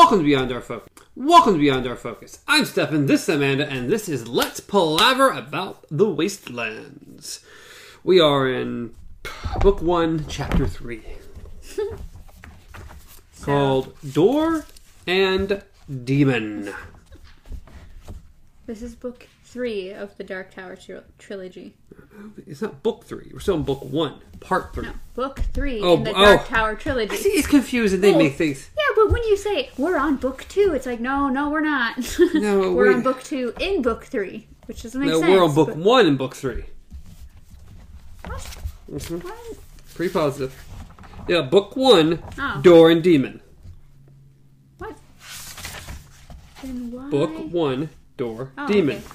Welcome to Beyond Our Focus. Welcome to Beyond Our Focus. I'm Stefan, this is Amanda, and this is Let's Palaver About the Wastelands. We are in Book 1, Chapter 3. called Door and Demon. This is book three of the Dark Tower tri- trilogy. It's not Book 3. We're still in Book 1, Part 3. No, book three Oh, in the oh. Dark Tower trilogy. See, it's confusing. They Oh. make things. Yeah, but when you say we're on book two, it's like no, no, we're not. No, we're we- on book two in book three, which doesn't make No, sense. we're on Book but- 1 and Book 3. What? Mhm. What? Pretty positive. Yeah, Book 1, Oh. Door and Demon. What? Then why? Book 1, Door, Oh, Demon. okay.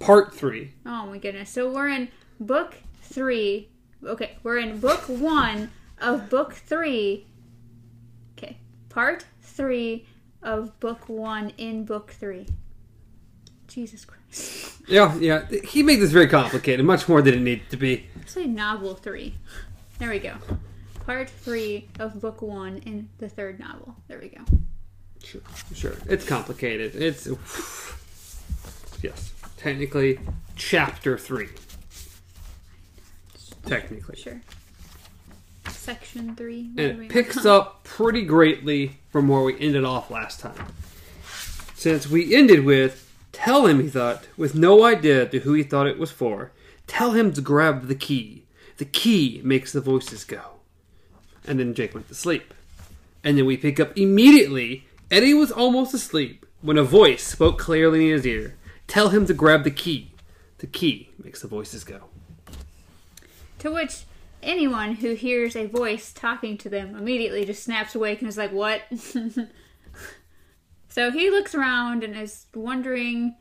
Part 3. Oh my goodness. So we're in book three. Okay, we're in book one of book three. Okay, part three of book one in book three. Jesus Christ. Yeah, yeah. He made this very complicated, much more than it needed to be. Say novel three. There we go. Part three of book one in the third novel. There we go. Sure, sure. It's complicated. It's yes, technically chapter three. Technically, Sure. Section three. and it picks up pretty greatly from where we ended off last time. Since we ended with tell him he thought, with no idea to who he thought it was for, tell him to grab the key. The key makes the voices go. And then Jake went to sleep. And then we pick up immediately. Eddie was almost asleep when a voice spoke clearly in his ear. Tell him to grab the key. The key makes the voices go. To which anyone who hears a voice talking to them immediately just snaps awake and is like, What? so he looks around and is wondering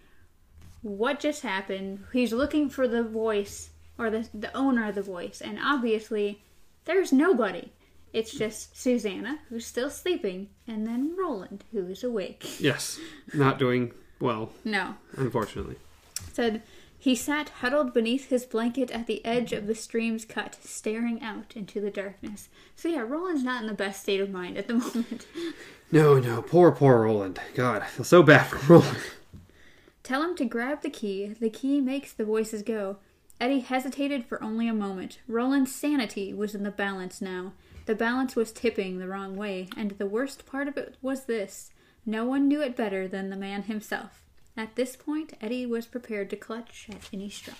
what just happened. He's looking for the voice or the, the owner of the voice, and obviously there's nobody. It's just Susanna, who's still sleeping, and then Roland, who's awake. Yes, not doing well, No. unfortunately. said he sat huddled beneath his blanket at the edge of the stream's cut, staring out into the darkness. So yeah, Roland's not in the best state of mind at the moment. No, no, poor, poor Roland. God, I feel so bad for Roland. Tell him to grab the key. The key makes the voices go. Eddie hesitated for only a moment. Roland's sanity was in the balance now. The balance was tipping the wrong way, and the worst part of it was this. No one knew it better than the man himself. At this point, Eddie was prepared to clutch at any straw.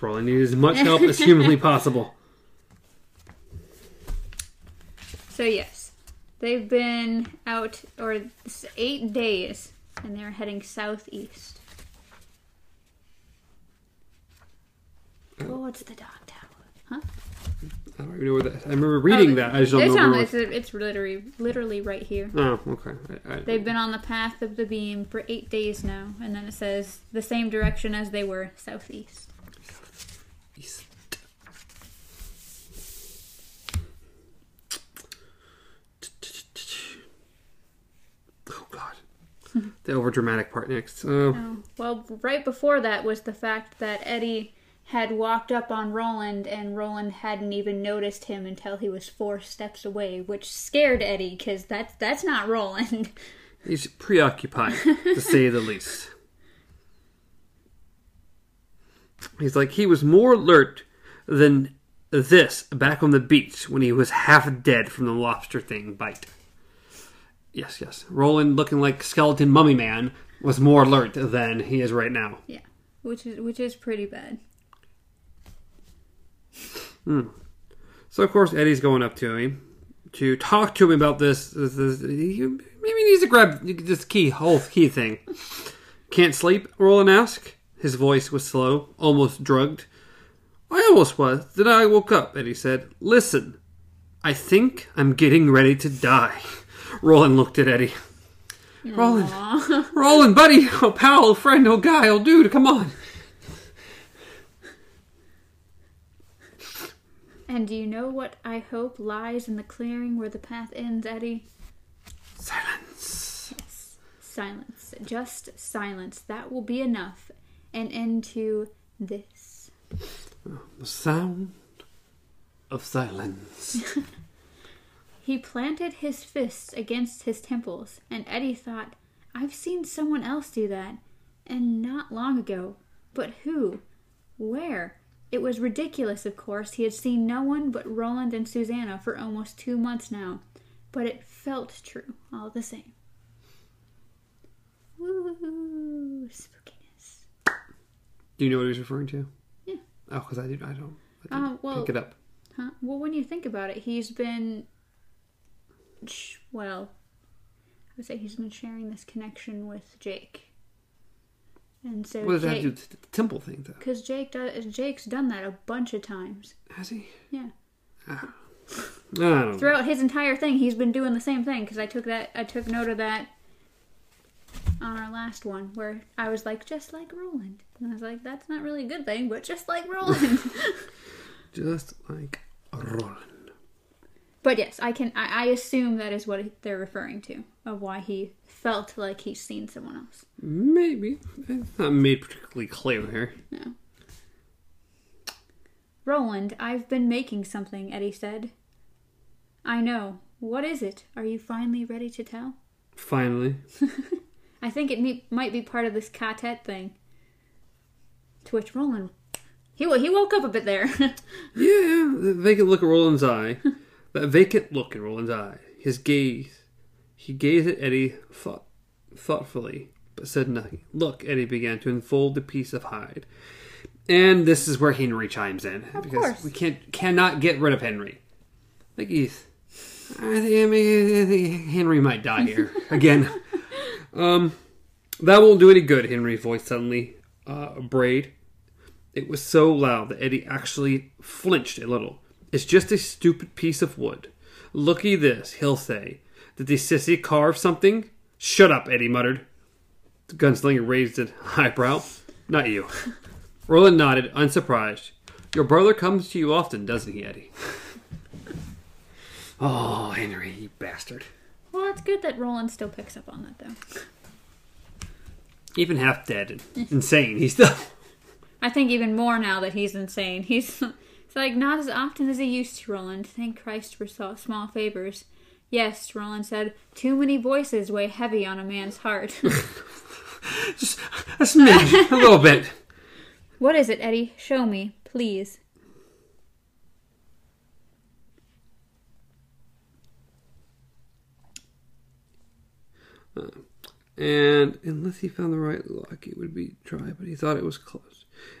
Roland needs as much help as humanly possible. So yes, they've been out or eight days, and they're heading southeast. Oh, it's the dog tower, huh? Oh, I don't even know where that. I remember reading Oh, that. I just don't it's know on- it's, it's literally, literally right here. Oh, okay. I, I, They've been on the path of the beam for eight days now, and then it says the same direction as they were, southeast. East. Oh God, the overdramatic part next. Oh, Oh, well, right before that was the fact that Eddie had walked up on Roland and Roland hadn't even noticed him until he was four steps away, which scared Eddie because that's that's not Roland. he's preoccupied to say the least. He's like he was more alert than this back on the beach when he was half dead from the lobster thing bite. Yes, yes. Roland, looking like skeleton mummy man, was more alert than he is right now. yeah, which is which is pretty bad. Hmm. So of course Eddie's going up to him to talk to him about this. this, this he maybe he needs to grab this key whole key thing. Can't sleep? Roland asked. His voice was slow, almost drugged. I almost was. Then I woke up, Eddie said. Listen, I think I'm getting ready to die. Roland looked at Eddie. Roland, Roland, buddy, oh pal, oh friend, oh guy, oh dude, come on. And do you know what I hope lies in the clearing where the path ends, Eddie? Silence. Silence. Just silence. That will be enough. An end to this. The sound of silence. He planted his fists against his temples, and Eddie thought, I've seen someone else do that, and not long ago. But who? Where? It was ridiculous, of course. He had seen no one but Roland and Susanna for almost two months now, but it felt true all the same. Woo! Spookiness. Do you know what he was referring to? Yeah. Oh, because I, did, I don't I Uh, didn't well, pick it up. Huh? Well, when you think about it, he's been. Well, I would say he's been sharing this connection with Jake. And so What does that have to do with the temple thing, though? Because Jake does, Jake's done that a bunch of times. Has he? Yeah. Ah. Know. Throughout his entire thing, he's been doing the same thing. Because I took that, I took note of that on our last one, where I was like, just like Roland, and I was like, that's not really a good thing, but just like Roland. Just like Roland. But yes, I can. I, I assume that is what they're referring to of why he felt like he's seen someone else. Maybe. It's not made particularly clear here. No. Roland, I've been making something. Eddie said. I know. What is it? Are you finally ready to tell? Finally. I think it me- might be part of this quartet thing. To which Roland, he he woke up a bit there. Yeah, the vacant look at Roland's eye. that vacant look in Roland's eye. His gaze. He gazed at Eddie thought, thoughtfully, but said nothing. Look, Eddie began to unfold the piece of hide. And this is where Henry chimes in. Of because course. we can't cannot get rid of Henry. Like he's I think, I mean, I think Henry might die here. Again. um that won't do any good, Henry's voice suddenly uh, brayed. It was so loud that Eddie actually flinched a little. It's just a stupid piece of wood. Looky this, he'll say. Did the sissy carve something? Shut up, Eddie muttered. The gunslinger raised an eyebrow. Not you. Roland nodded, unsurprised. Your brother comes to you often, doesn't he, Eddie? oh, Henry, you bastard. well, it's good that Roland still picks up on that though. Even half dead and insane, he's still. I think even more now that he's insane. He's it's like not as often as he used to, Roland. Thank Christ for so- small favors. Yes, Roland said, too many voices weigh heavy on a man's heart. Just a smidge, a little bit. what is it, Eddie? Show me, please. Uh, and unless he found the right lock, it would be dry, but he thought it was close.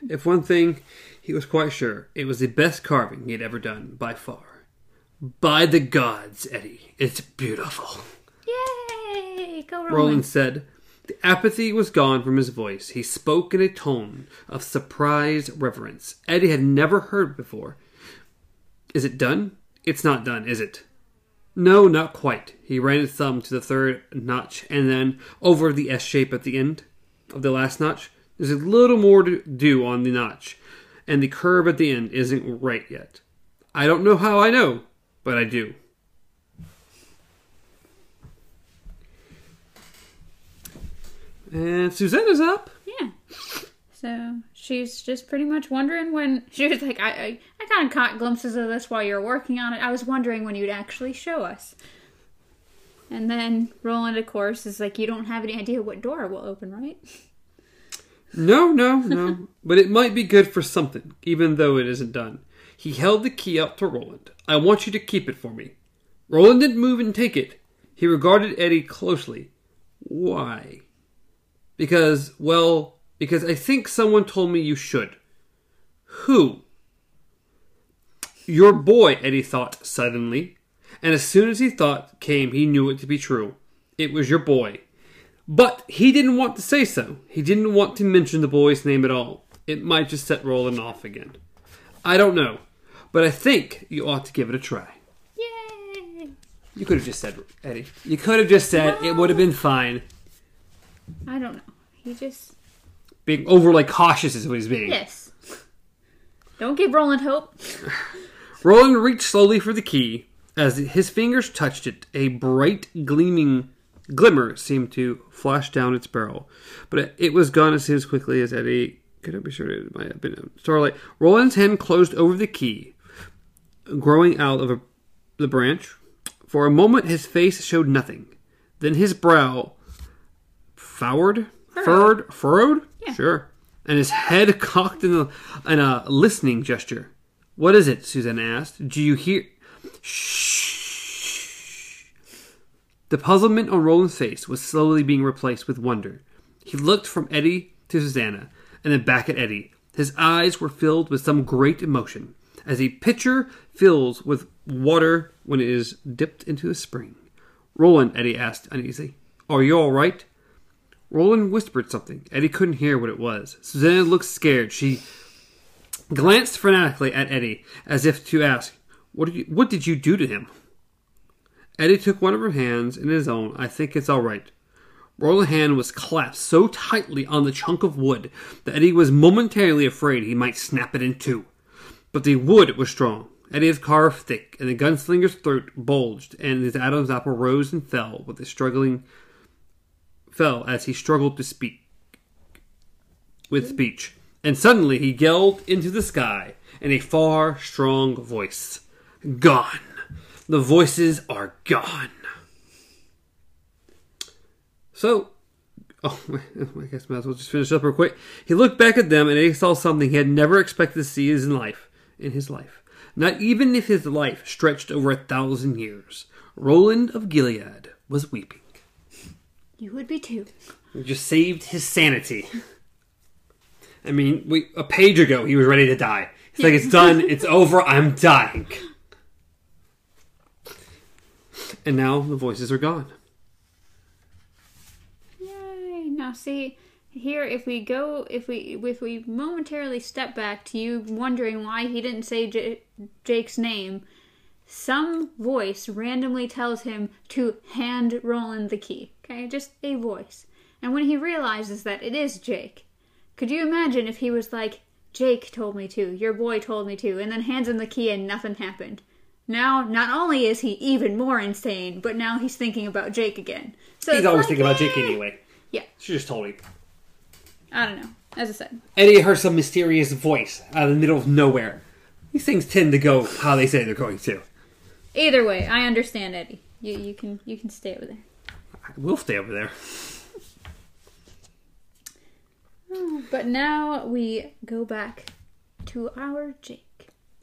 If one thing, he was quite sure, it was the best carving he had ever done, by far. By the gods, Eddie, it's beautiful. Yay! Go Roland. Roland said. The apathy was gone from his voice. He spoke in a tone of surprised reverence Eddie had never heard before. Is it done? It's not done, is it? No, not quite. He ran his thumb to the third notch and then over the S shape at the end of the last notch. There's a little more to do on the notch, and the curve at the end isn't right yet. I don't know how I know, but I do. And Susanna's up. Yeah. So she's just pretty much wondering when she was like, I, I, I kind of caught glimpses of this while you were working on it. I was wondering when you'd actually show us. And then Roland, of course, is like, you don't have any idea what door will open, right? No, no, no. but it might be good for something, even though it isn't done. He held the key out to Roland. I want you to keep it for me. Roland didn't move and take it. He regarded Eddie closely. Why? Because, well, because I think someone told me you should. Who? Your boy, Eddie thought suddenly. And as soon as he thought came, he knew it to be true. It was your boy. But he didn't want to say so. He didn't want to mention the boy's name at all. It might just set Roland off again. I don't know. But I think you ought to give it a try. Yay! You could have just said, Eddie. You could have just said it would have been fine. I don't know. He just. Being overly cautious is what he's being. Yes. Don't give Roland hope. Roland reached slowly for the key. As his fingers touched it, a bright, gleaming glimmer seemed to flash down its barrel. But it, was gone as soon as quickly as Eddie could been sure it might have been starlight. Roland's hand closed over the key, growing out of a, the branch. For a moment, his face showed nothing. Then his brow furrowed, furrowed, furrowed. Yeah. Sure, and his head cocked in a, in a listening gesture. What is it? Susanna asked. Do you hear? Shh. The puzzlement on Roland's face was slowly being replaced with wonder. He looked from Eddie to Susanna, and then back at Eddie. His eyes were filled with some great emotion, as a pitcher fills with water when it is dipped into a spring. Roland, Eddie asked uneasily, Are you all right? Roland whispered something. Eddie couldn't hear what it was. Susanna looked scared. She glanced fanatically at Eddie, as if to ask, "What did you, what did you do to him?" Eddie took one of her hands in his own. I think it's all right. Roland's hand was clasped so tightly on the chunk of wood that Eddie was momentarily afraid he might snap it in two. But the wood was strong. Eddie had carved thick, and the gunslinger's throat bulged, and his Adam's apple rose and fell with a struggling fell as he struggled to speak with speech. And suddenly he yelled into the sky in a far, strong voice. Gone. The voices are gone. So, oh, I guess I might as well just finish up real quick. He looked back at them and he saw something he had never expected to see in his life. In his life, not even if his life stretched over a thousand years. Roland of Gilead was weeping. You would be too. We just saved his sanity. I mean, we a page ago he was ready to die. It's like it's done, it's over, I'm dying. And now the voices are gone. Yay! Now see here, if we go, if we if we momentarily step back to you wondering why he didn't say J- Jake's name, some voice randomly tells him to hand Roland the key. Okay, just a voice. And when he realizes that it is Jake, could you imagine if he was like, Jake told me to, your boy told me to, and then hands him the key and nothing happened? Now, not only is he even more insane, but now he's thinking about Jake again. So He's always like, thinking about Jake eh. anyway. Yeah, She just told him. I don't know. As I said, Eddie heard some mysterious voice out of the middle of nowhere. These things tend to go how they say they're going to. either way, I understand Eddie. You you can you can stay over there. We'll stay over there. But now we go back to our Jake.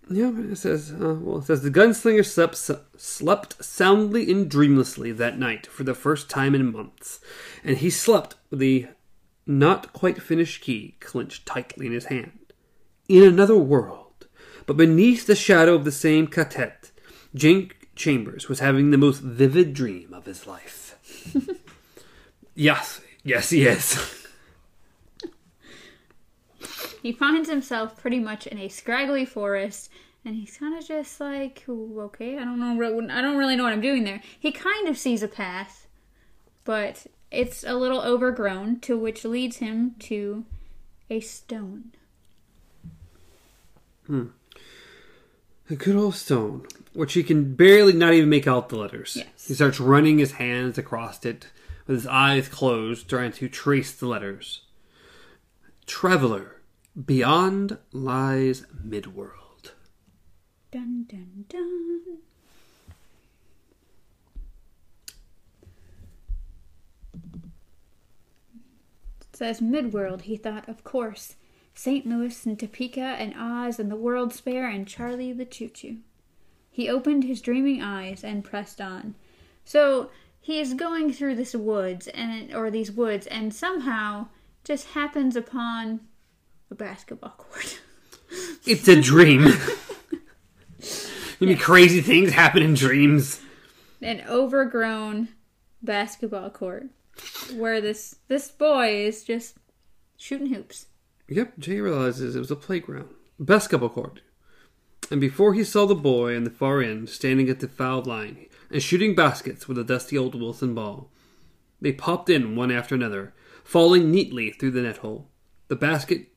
Yeah, it says, uh, well, it says the gunslinger slept, slept soundly and dreamlessly that night for the first time in months, and he slept with the not quite finished key clenched tightly in his hand. In another world, but beneath the shadow of the same catet, Jake Chambers was having the most vivid dream of his life. yes, yes, he is. He finds himself pretty much in a scraggly forest, and he's kind of just like, okay, I don't know, I don't really know what I'm doing there. He kind of sees a path, but it's a little overgrown, to which leads him to a stone. Hmm. A good old stone, which he can barely not even make out the letters. Yes. He starts running his hands across it with his eyes closed, trying to trace the letters. Traveler, beyond lies midworld. Dun dun dun. It says Midworld, he thought, of course. St. Louis and Topeka and Oz and the World's Fair and Charlie the Choo Choo. He opened his dreaming eyes and pressed on. So he is going through this woods and or these woods and somehow just happens upon a basketball court. It's a dream. Maybe crazy things happen in dreams. an overgrown basketball court where this this boy is just shooting hoops. Yep, Jay realizes it was a playground, basketball court. And before he saw the boy in the far end standing at the foul line and shooting baskets with a dusty old Wilson ball, they popped in one after another, falling neatly through the net hole. The basket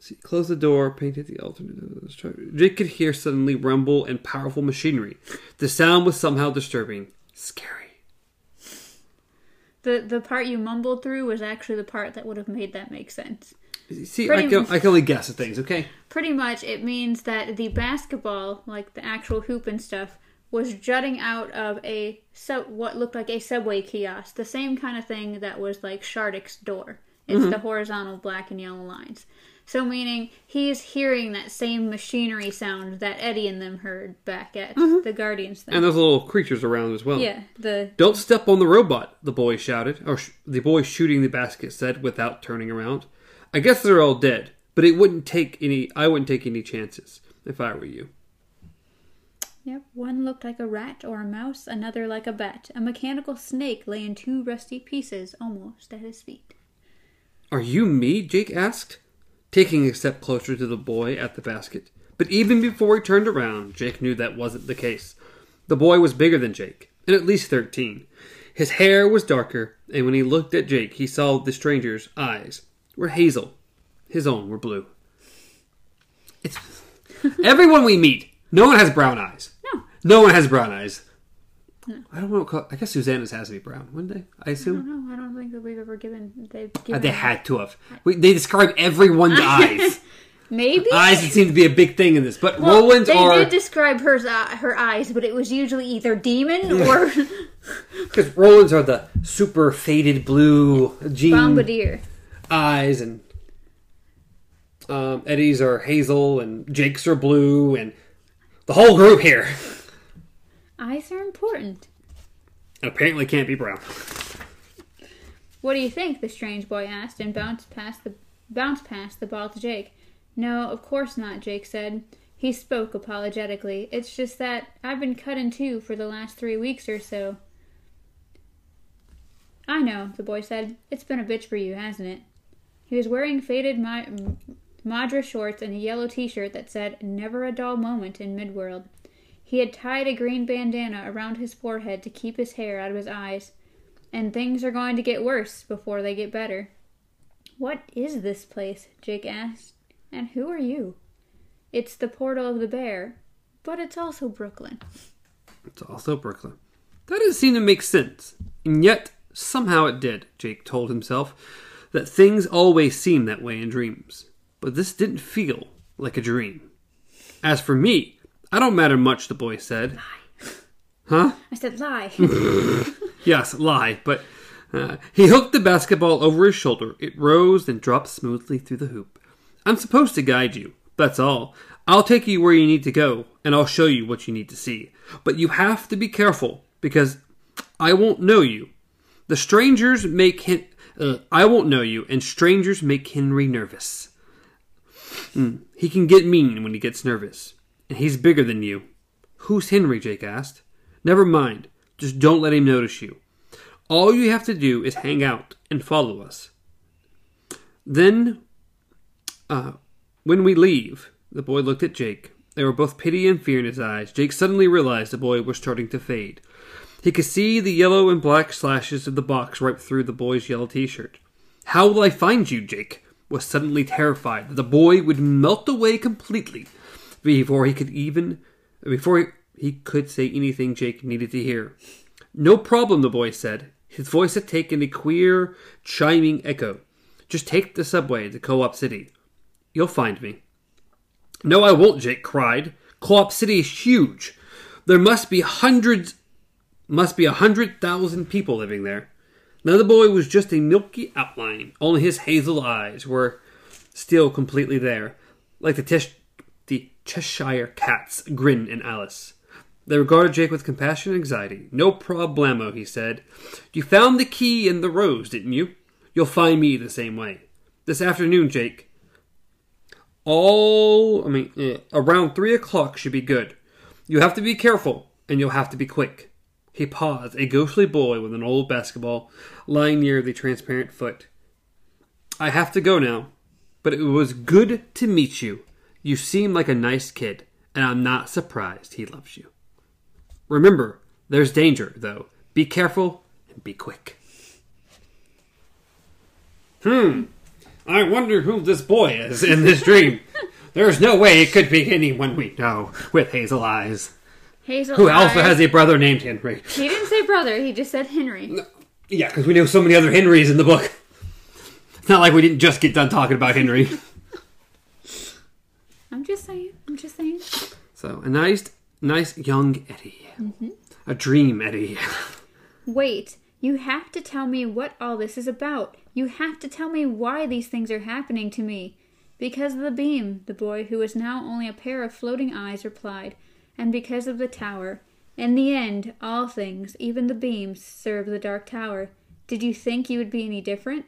see, closed the door, painted the alternate. Jake could hear suddenly rumble and powerful machinery. The sound was somehow disturbing, scary. The the part you mumbled through was actually the part that would have made that make sense. See, I can, I can only guess at things, okay? Pretty much it means that the basketball, like the actual hoop and stuff, was jutting out of a sub, what looked like a subway kiosk, the same kind of thing that was like Shardik's door. It's mm-hmm. the horizontal black and yellow lines. So meaning he's hearing that same machinery sound that Eddie and them heard back at mm-hmm. the Guardians thing. And there's little creatures around as well. yeah, the Don't step on the robot, the boy shouted, or sh- the boy shooting the basket said without turning around. I guess they're all dead, but it wouldn't take any I wouldn't take any chances if I were you. Yep, one looked like a rat or a mouse, another like a bat. A mechanical snake lay in two rusty pieces almost at his feet. Are you me? Jake asked, taking a step closer to the boy at the basket. But even before he turned around, Jake knew that wasn't the case. The boy was bigger than Jake, and at least thirteen. His hair was darker, and when he looked at Jake, he saw the stranger's eyes were hazel. His own were blue. It's everyone we meet. No one has brown eyes. No. No one has brown eyes. I don't know. I guess Susanna's has to be brown, wouldn't they? I I assume. don't know. I don't think that we've ever given. They've Uh, given they had to have. We, they describe everyone's eyes. maybe. Eyes seem to be a big thing in this, but Well, Roland's they are did describe her uh, her eyes, but it was usually either demon or because Roland's are the super faded blue jean bombardier. eyes, and um, Eddie's are hazel, and Jake's are blue, and the whole group here Eyes are important. apparently can't be brown. What do you think? The strange boy asked, and bounced past the bounced past the ball to Jake. No, of course not. Jake said. He spoke apologetically. It's just that I've been cut in two for the last three weeks or so. I know, the boy said. It's been a bitch for you, hasn't it? He was wearing faded ma- Madras shorts and a yellow t-shirt that said "Never a dull moment in Midworld." He had tied a green bandana around his forehead to keep his hair out of his eyes. And things are going to get worse before they get better. What is this place? Jake asked. And who are you? It's the portal of the bear, but it's also Brooklyn. It's also Brooklyn. That doesn't seem to make sense, and yet somehow it did. Jake told himself that things always seem that way in dreams, but this didn't feel like a dream. As for me, I don't matter much. The boy said. Lie. Huh? I said, lie. Yes, lie, but uh, he hooked the basketball over his shoulder. It rose and dropped smoothly through the hoop. I'm supposed to guide you, that's all. I'll take you where you need to go, and I'll show you what you need to see. But you have to be careful, because I won't know you. The strangers make Hen- uh, I won't know you, and strangers make Henry nervous. Hmm, He can get mean when he gets nervous, and he's bigger than you. Who's Henry? Jake asked. Never mind. Just don't let him notice you. All you have to do is hang out and follow us. Then, uh, when we leave, the boy looked at Jake. There were both pity and fear in his eyes. Jake suddenly realized the boy was starting to fade. He could see the yellow and black slashes of the box right through the boy's yellow t shirt. How will I find you? Jake was suddenly terrified that the boy would melt away completely before he could even before he, could say anything Jake needed to hear. No problem, the boy said. His voice had taken a queer, chiming echo. Just take the subway to Co op City. You'll find me. No, I won't, Jake cried. Co op City is huge. There must be hundreds, must be a hundred thousand people living there. Now the boy was just a milky outline. Only his hazel eyes were still completely there, like the, Tish, Cheshire cat's grin in Alice. They regarded Jake with compassion and anxiety. No problemo, he said. You found the key in the rose, didn't you? You'll find me the same way. This afternoon, Jake. All, I mean, eh, around three o'clock should be good. You have to be careful, and you'll have to be quick. He paused, a ghostly boy with an old basketball lying near the transparent foot. I have to go now, but it was good to meet you. You seem like a nice kid, and I'm not surprised he loves you. Remember, there's danger, though. Be careful and be quick. Hmm. I wonder who this boy is in this dream. There's no way it could be anyone we know with hazel eyes. Hazel. Who also has a brother named Henry. He didn't say brother. He just said Henry. No, Yeah, because we know so many other Henrys in the book. It's not like we didn't just get done talking about Henry. I'm just saying. I'm just saying. So, a nice, nice young Eddie. Mm-hmm. A dream, Eddie. Wait, you have to tell me what all this is about. You have to tell me why these things are happening to me. Because of the beam, the boy, who was now only a pair of floating eyes, replied, and because of the tower. In the end, all things, even the beams, serve the dark tower. Did you think you would be any different?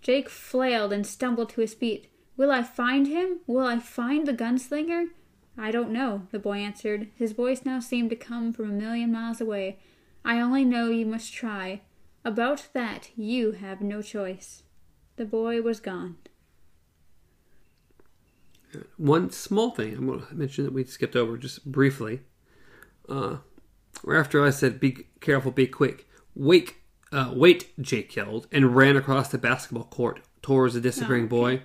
Jake flailed and stumbled to his feet. Will I find him? Will I find the gunslinger? I don't know, the boy answered. His voice now seemed to come from a million miles away. I only know you must try. About that, you have no choice. The boy was gone. One small thing I'm going to mention that we skipped over just briefly. Uh, after I said, "Be careful, be quick," wait, uh, wait! Jake yelled and ran across the basketball court towards the disappearing boy.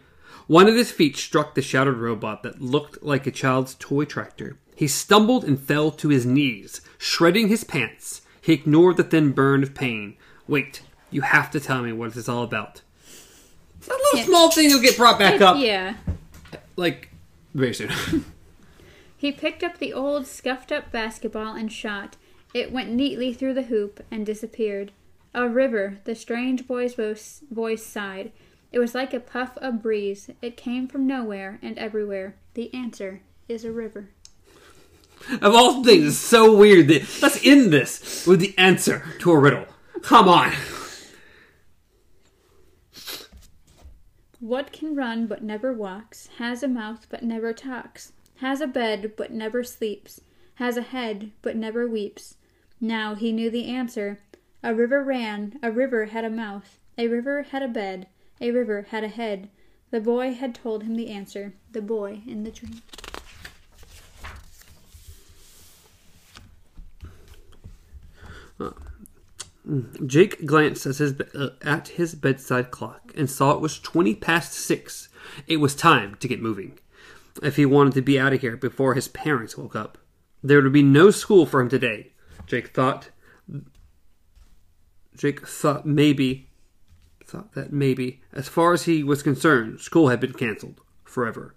One of his feet struck the shattered robot that looked like a child's toy tractor. He stumbled and fell to his knees, shredding his pants. He ignored the thin burn of pain. Wait, you have to tell me what this is all about. It's a little Yeah. small thing will get brought back up, Yeah. like very soon. He picked up the old, scuffed up basketball and shot. It went neatly through the hoop and disappeared. A river, the strange boy's voice, voice sighed. It was like a puff of breeze. It came from nowhere and everywhere. The answer is a river. of all things, it's so weird that let's end this with the answer to a riddle. Come on. What can run but never walks, has a mouth but never talks, has a bed but never sleeps, has a head but never weeps? Now he knew the answer. A river ran, a river had a mouth, a river had a bed, a river had a head. The boy had told him the answer, the boy in the dream. Jake glanced at his, uh, at his bedside clock and saw it was 20 past six. It was time to get moving. If he wanted to be out of here before his parents woke up, there would be no school for him today. Jake thought. Jake thought maybe. Thought that maybe, as far as he was concerned, school had been canceled forever.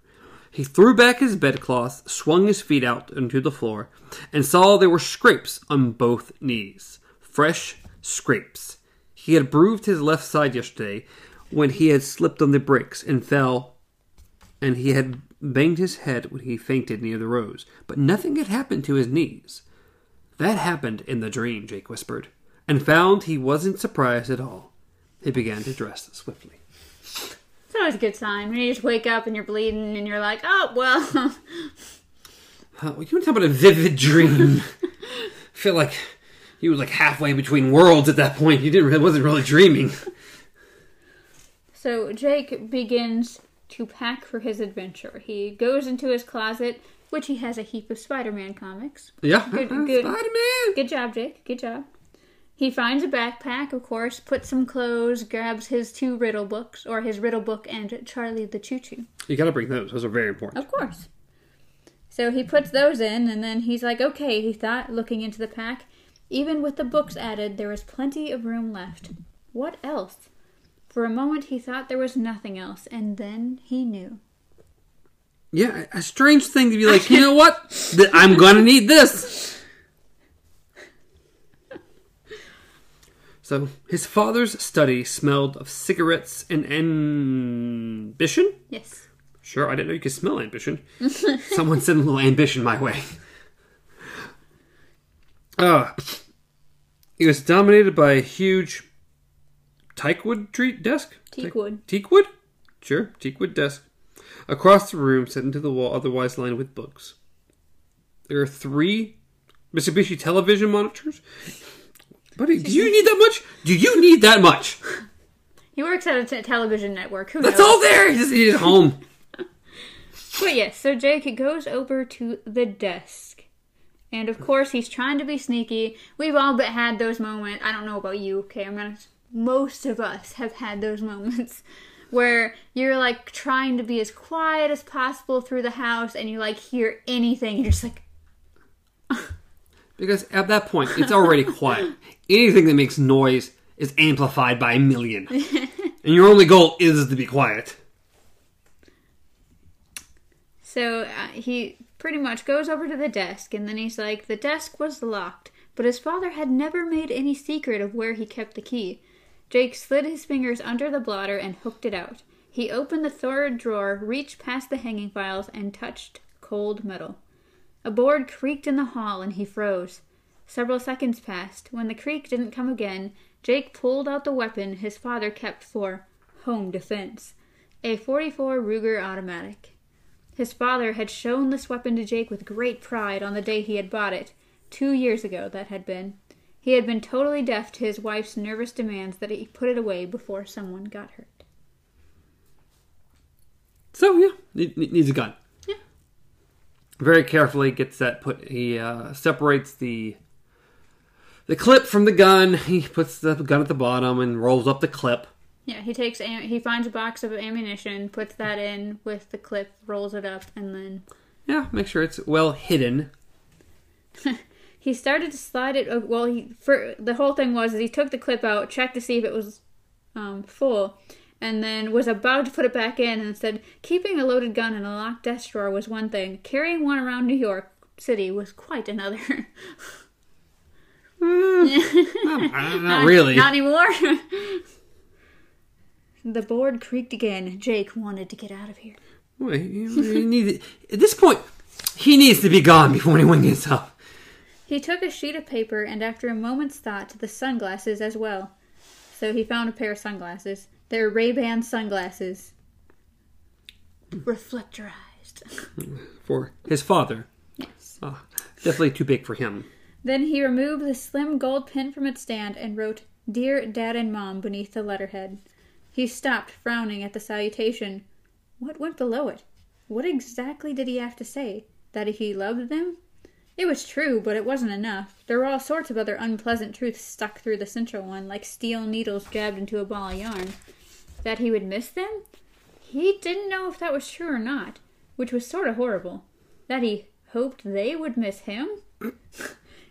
He threw back his bedcloth, swung his feet out onto the floor, and saw there were scrapes on both knees. Fresh scrapes. He had bruised his left side yesterday when he had slipped on the bricks and fell, and he had banged his head when he fainted near the rose, but nothing had happened to his knees. That happened in the dream, Jake whispered, and found he wasn't surprised at all. He began to dress swiftly. It's always a good sign when you just wake up and you're bleeding and you're like, oh, well. Uh, you want to talk about a vivid dream? I feel like he was like halfway between worlds at that point. He didn't really, wasn't really dreaming. So Jake begins to pack for his adventure. He goes into his closet, which he has a heap of Spider-Man comics. Yeah, Good- good. Spider-Man. Good job, Jake. Good job. He finds a backpack, of course, puts some clothes, grabs his two riddle books, or his riddle book and Charlie the Choo Choo. You gotta bring those. Those are very important. Of course. So he puts those in, and then he's like, okay, he thought, looking into the pack. Even with the books added, there was plenty of room left. What else? For a moment, he thought there was nothing else, and then he knew. Yeah, a strange thing to be like, you know what? I'm gonna need this. So his father's study smelled of cigarettes and ambition. Yes. Sure, I didn't know you could smell ambition. Someone sent a little ambition my way. Uh, it was dominated by a huge teakwood tree desk. Teakwood. Teakwood? Sure, teakwood desk. Across the room, set into the wall, otherwise lined with books. There are three Mitsubishi television monitors. Buddy, do you need that much? Do you need that much? He works at a t- television network. Who That's knows? all there. He just needed home. But yes, so Jake goes over to the desk. And of course, he's trying to be sneaky. We've all but had those moments. I don't know about you, okay? I'm gonna. Most of us have had those moments where you're like trying to be as quiet as possible through the house and you like hear anything. You're just like, Because at that point, it's already quiet. Anything that makes noise is amplified by a million. and your only goal is to be quiet. So uh, he pretty much goes over to the desk and then he's like, the desk was locked, but his father had never made any secret of where he kept the key. Jake slid his fingers under the blotter and hooked it out. He opened the third drawer, reached past the hanging files, and touched cold metal. A board creaked in the hall and he froze. Several seconds passed. When the creak didn't come again, Jake pulled out the weapon his father kept for home defense a 44 Ruger automatic. His father had shown this weapon to Jake with great pride on the day he had bought it. Two years ago, that had been. He had been totally deaf to his wife's nervous demands that he put it away before someone got hurt. So yeah, ne- ne- needs a gun. Yeah. Very carefully gets that put. He uh, separates the the clip from the gun. He puts the gun at the bottom and rolls up the clip. Yeah, he takes am- he finds a box of ammunition, puts that in with the clip, rolls it up, and then Yeah, make sure it's well hidden. he started to slide it. Well, he for the whole thing was is he took the clip out, checked to see if it was um, full, and then was about to put it back in, and said, "Keeping a loaded gun in a locked desk drawer was one thing; carrying one around New York City was quite another." Not, not really. Not anymore. the board creaked again. Jake wanted to get out of here. Well, he- he needs- at this point, he needs to be gone before anyone gets up. He took a sheet of paper and, after a moment's thought, the sunglasses as well. So he found a pair of sunglasses. They're Ray-Ban sunglasses. Reflectorized. For his father. yes. Ah, definitely too big for him. Then he removed the slim gold pin from its stand and wrote, Dear Dad and Mom, beneath the letterhead. He stopped, frowning at the salutation. What went below it? What exactly did he have to say? That he loved them? It was true, but it wasn't enough. There were all sorts of other unpleasant truths stuck through the central one, like steel needles jabbed into a ball of yarn. That he would miss them? He didn't know if that was true or not, which was sort of horrible. That he hoped they would miss him?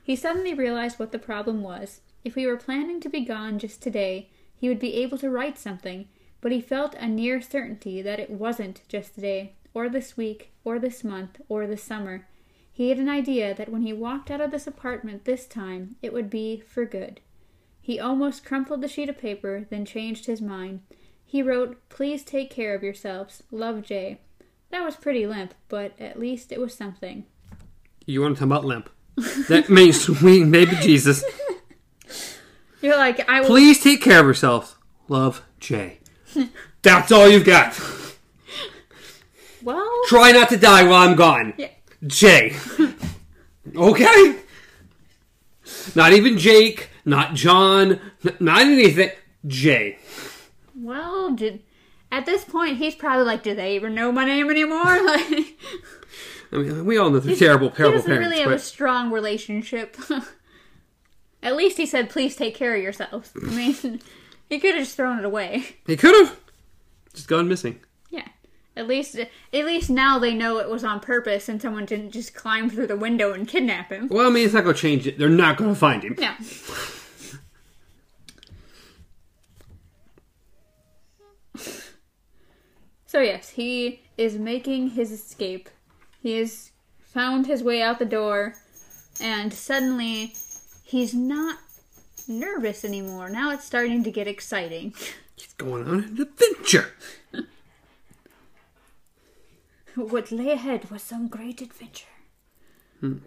He suddenly realized what the problem was. If he were planning to be gone just today, he would be able to write something, but he felt a near certainty that it wasn't just today, or this week, or this month, or this summer. He had an idea that when he walked out of this apartment this time, it would be for good. He almost crumpled the sheet of paper, then changed his mind. He wrote, Please take care of yourselves. Love Jay. That was pretty limp, but at least it was something. You want to talk about limp? That means sweet baby Jesus. You're like, I will. Please take care of yourselves. Love, Jay. That's all you've got. Well, Try not to die while I'm gone. yeah. Jay. Okay? Not even Jake, not John, n- not anything. Jay. Well, did at this point he's probably like, do they even know my name anymore? Like, I mean, we all know they're terrible, he terrible doesn't parents, really have a strong relationship. At least he said, "Please take care of yourselves." I mean, he could have just thrown it away. he could have just gone missing. Yeah. At least, at least now they know it was on purpose, and someone didn't just climb through the window and kidnap him. Well, I mean, it's not going to change it. They're not going to find him. Yeah. So yes, he is making his escape. He has found his way out the door, and suddenly he's not nervous anymore. Now it's starting to get exciting. He's going on an adventure. what lay ahead was some great adventure. Hmm.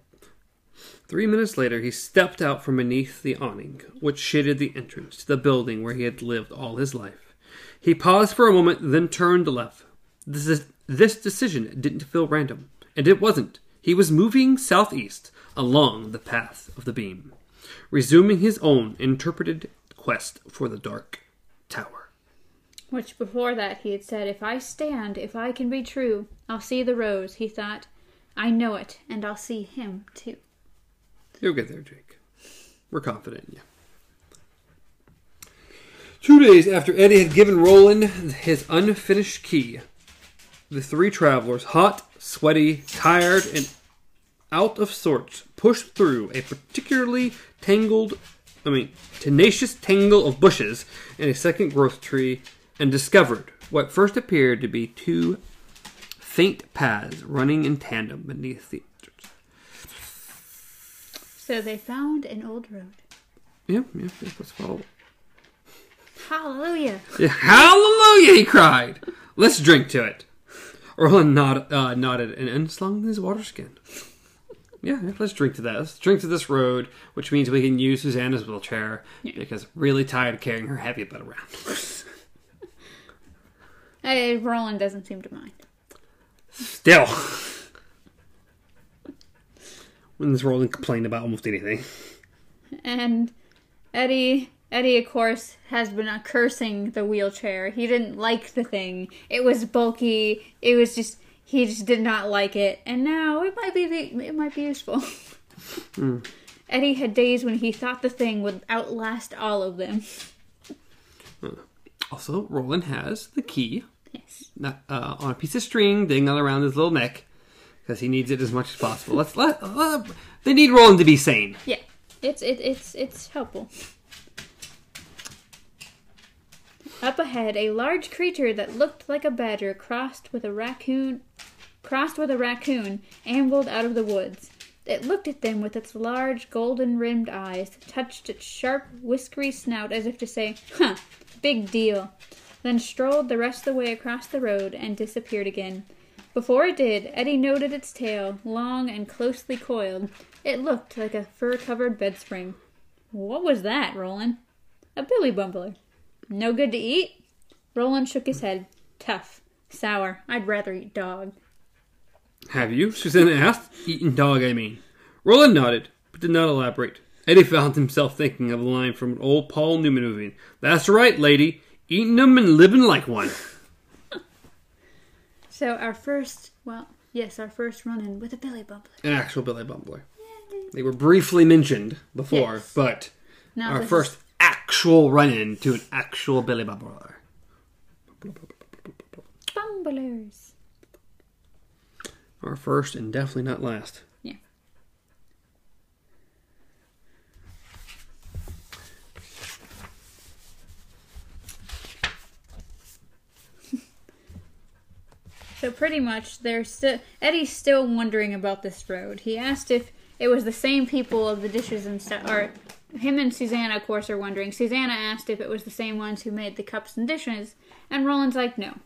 Three minutes later, he stepped out from beneath the awning, which shaded the entrance to the building where he had lived all his life. He paused for a moment, then turned left. This, is, this decision didn't feel random, and it wasn't. He was moving southeast along the path of the beam, resuming his own interpreted quest for the Dark Tower. Which before that he had said, If I stand, if I can be true, I'll see the rose, he thought. I know it, and I'll see him too. You'll get there, Jake. We're confident in you. Two days after Eddie had given Roland his unfinished key, the three travelers, hot, sweaty, tired, and out of sorts, pushed through a particularly tangled, I mean, tenacious tangle of bushes and a second growth tree and discovered what first appeared to be two faint paths running in tandem beneath the So they found an old road. Yeah, yeah, yeah let's follow. Hallelujah! Yeah, Hallelujah! He cried. Let's drink to it. Roland nod, uh, nodded and unslung his water skin. Yeah, yeah, let's drink to that. Let's drink to this road, which means we can use Susanna's wheelchair because really tired of carrying her heavy butt around. Hey, Roland doesn't seem to mind. Still. when this Roland complained about almost anything. And Eddie, Eddie, of course, has been cursing the wheelchair. He didn't like the thing. It was bulky. It was just he just did not like it. And now it might be it might be useful. Eddie had days when he thought the thing would outlast all of them. Also, Roland has the key Yes. uh, on a piece of string dangling around his little neck because he needs it as much as possible. Let's let, uh, they need Roland to be sane. Yeah. It's it, it's it's helpful. Up ahead, a large creature that looked like a badger crossed with a raccoon crossed with a raccoon ambled out of the woods. It looked at them with its large golden rimmed eyes, touched its sharp whiskery snout as if to say, Huh, big deal. Then strolled the rest of the way across the road and disappeared again. Before it did, Eddie noted its tail, long and closely coiled. It looked like a fur covered bedspring. What was that, Roland? A billy bumbler. No good to eat? Roland shook his head. Tough. Sour. I'd rather eat dog. Have you? Susanna asked. Eaten dog, I mean. Roland nodded, but did not elaborate. Eddie found himself thinking of a line from an old Paul Newman movie. That's right, lady. Eating 'em and living like one. So our first, well, yes, our first run-in with a billy bumbler. An actual Billy Bumbler. They were briefly mentioned before, Yes. but Now our first actual run in to an actual Billy Bumbler. is bumblers. Our first and definitely not last. Yeah. So pretty much, they're still Eddie's still wondering about this road. He asked if it was the same people of the dishes and stuff, or him and Susanna, of course, are wondering. Susanna asked if it was the same ones who made the cups and dishes, and Roland's like, no.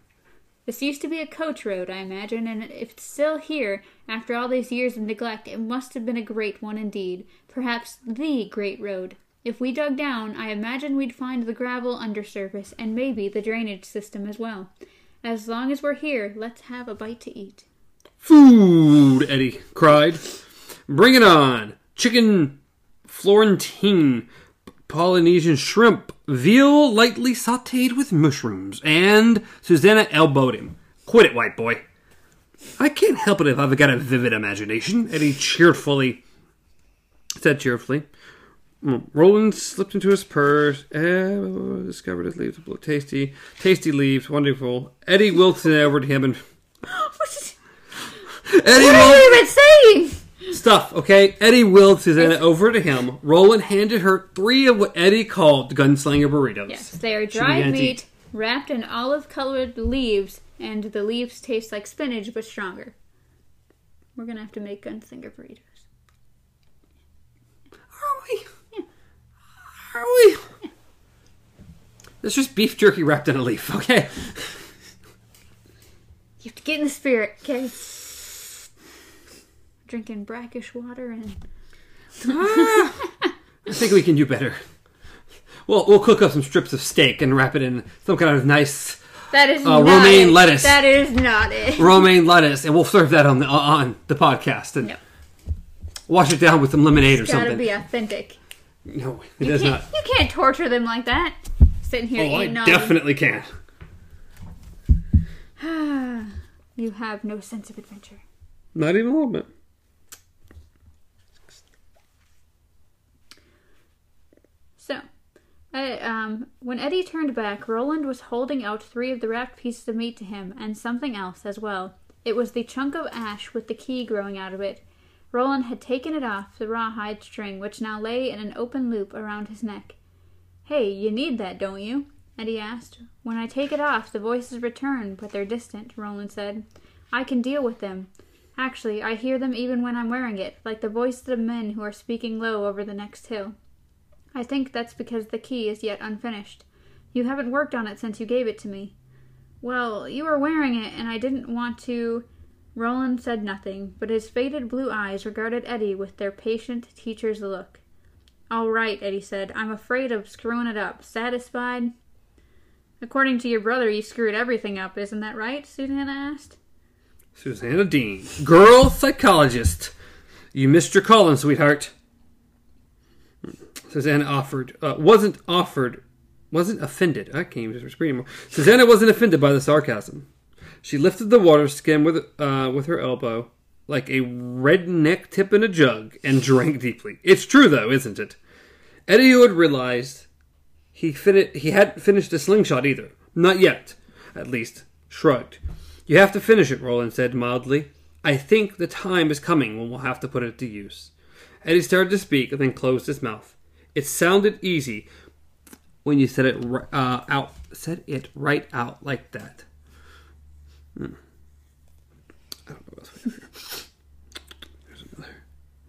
This used to be a coach road, I imagine, and if it's still here after all these years of neglect, it must have been a great one indeed. Perhaps the great road. If we dug down, I imagine we'd find the gravel undersurface and maybe the drainage system as well. As long as we're here, let's have a bite to eat. Food, Eddie cried. Bring it on. Chicken Florentine, Polynesian shrimp, veal lightly sauteed with mushrooms, and Susanna elbowed him. Quit it, white boy. I can't help it if I've got a vivid imagination, Eddie cheerfully said cheerfully. Roland slipped into his purse. Eh, discovered his leaves look tasty. Tasty leaves, wonderful. Eddie Wilson over to him and Eddie What are you even saying? Stuff, okay? Eddie willed Susanna over to him. Roland handed her three of what Eddie called gunslinger burritos. Yes, they are She dried began to meat eat. wrapped in olive colored leaves, and the leaves taste like spinach but stronger. We're gonna have to make gunslinger burritos. Are we? Are we? It's just beef jerky wrapped in a leaf, okay? You have to get in the spirit, okay? Drinking brackish water and I think we can do better. Well, we'll cook up some strips of steak and wrap it in some kind of nice that is Uh, not romaine it. lettuce. That is not it. romaine lettuce, and we'll serve that on the on the podcast and No. wash it down with some lemonade or It's gotta something. be authentic. no, it You does can't, you can't torture them like that. Sitting here Oh, I eating on definitely can. You have no sense of adventure. Not even a little bit. So, uh, um, when Eddie turned back, Roland was holding out three of the wrapped pieces of meat to him, and something else as well. It was the chunk of ash with the key growing out of it. Roland had taken it off the rawhide string, which now lay in an open loop around his neck. Hey, you need that, don't you? Eddie asked. When I take it off, the voices return, but they're distant, Roland said. I can deal with them. Actually, I hear them even when I'm wearing it, like the voices of men who are speaking low over the next hill. I think that's because the key is yet unfinished. You haven't worked on it since you gave it to me. Well, you were wearing it, and I didn't want to. Roland said nothing, but his faded blue eyes regarded Eddie with their patient teacher's look. All right, Eddie said. I'm afraid of screwing it up. Satisfied? According to your brother, you screwed everything up, isn't that right? Susanna asked. Susanna Dean, girl psychologist. You missed your calling, sweetheart. Susanna offered, uh, wasn't offered, wasn't offended. I can't even read anymore. Susanna wasn't offended by the sarcasm. She lifted the water skin with uh, with her elbow, like a redneck tip in a jug, and drank deeply. It's true, though, isn't it? Eddie had realized he fin- he hadn't finished the slingshot either. Not yet, at least. Shrugged. You have to finish it, Roland said mildly. I think the time is coming when we'll have to put it to use. Eddie started to speak and then closed his mouth. It sounded easy when you said it uh, out, said it right out like that. Hmm. I don't know what else we. There's another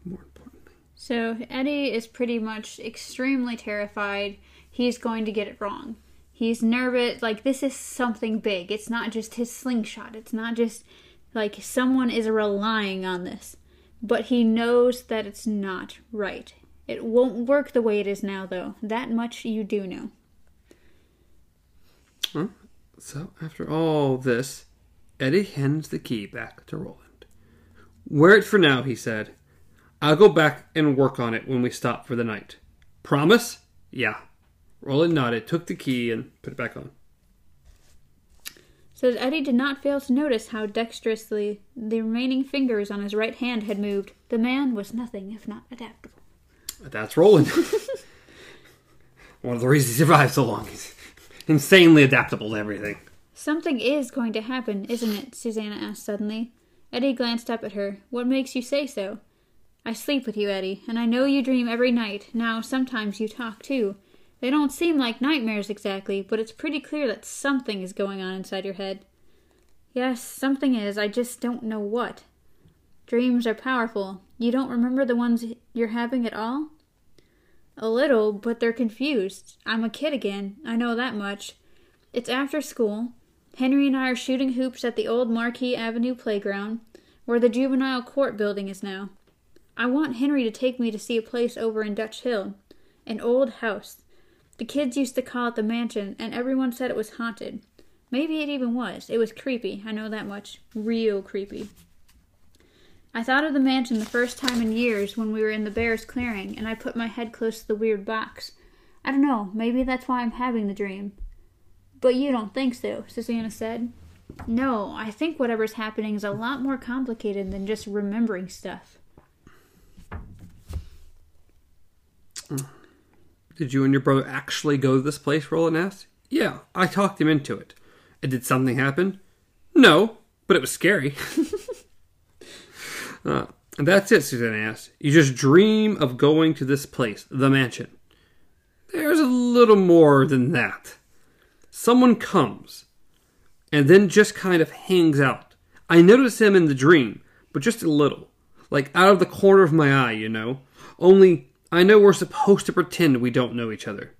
more important thing. So Eddie is pretty much extremely terrified he's going to get it wrong. He's nervous. Like, this is something big. It's not just his slingshot. It's not just like someone is relying on this. But he knows that it's not right. It won't work the way it is now, though. That much you do know. Huh? So, after all this, Eddie hands the key back to Roland. Wear it for now, he said. I'll go back and work on it when we stop for the night. Promise? Yeah. Roland nodded, took the key, and put it back on. So Eddie did not fail to notice how dexterously the remaining fingers on his right hand had moved. The man was nothing if not adaptable. That's Roland. One of the reasons he survived so long. He's insanely adaptable to everything. Something is going to happen, isn't it? Susanna asked suddenly. Eddie glanced up at her. What makes you say so? I sleep with you, Eddie, and I know you dream every night. Now, sometimes you talk too. They don't seem like nightmares exactly, but it's pretty clear that something is going on inside your head. Yes, something is. I just don't know what. Dreams are powerful. You don't remember the ones you're having at all? A little, but they're confused. I'm a kid again. I know that much. It's after school. Henry and I are shooting hoops at the old Markey Avenue playground, where the juvenile court building is now. I want Henry to take me to see a place over in Dutch Hill. An old house. The kids used to call it the mansion, and everyone said it was haunted. Maybe it even was. It was creepy, I know that much. Real creepy. I thought of the mansion the first time in years when we were in the bear's clearing, and I put my head close to the weird box. I don't know, maybe that's why I'm having the dream. But you don't think so, Susanna said. No, I think whatever's happening is a lot more complicated than just remembering stuff. Did you and your brother actually go to this place? Roland asked. Yeah, I talked him into it. And did something happen? No, but it was scary. uh, that's it, Susanna asked. You just dream of going to this place, the mansion. There's a little more than that. Someone comes and then just kind of hangs out. I notice him in the dream, but just a little. Like out of the corner of my eye, you know. Only I know we're supposed to pretend we don't know each other.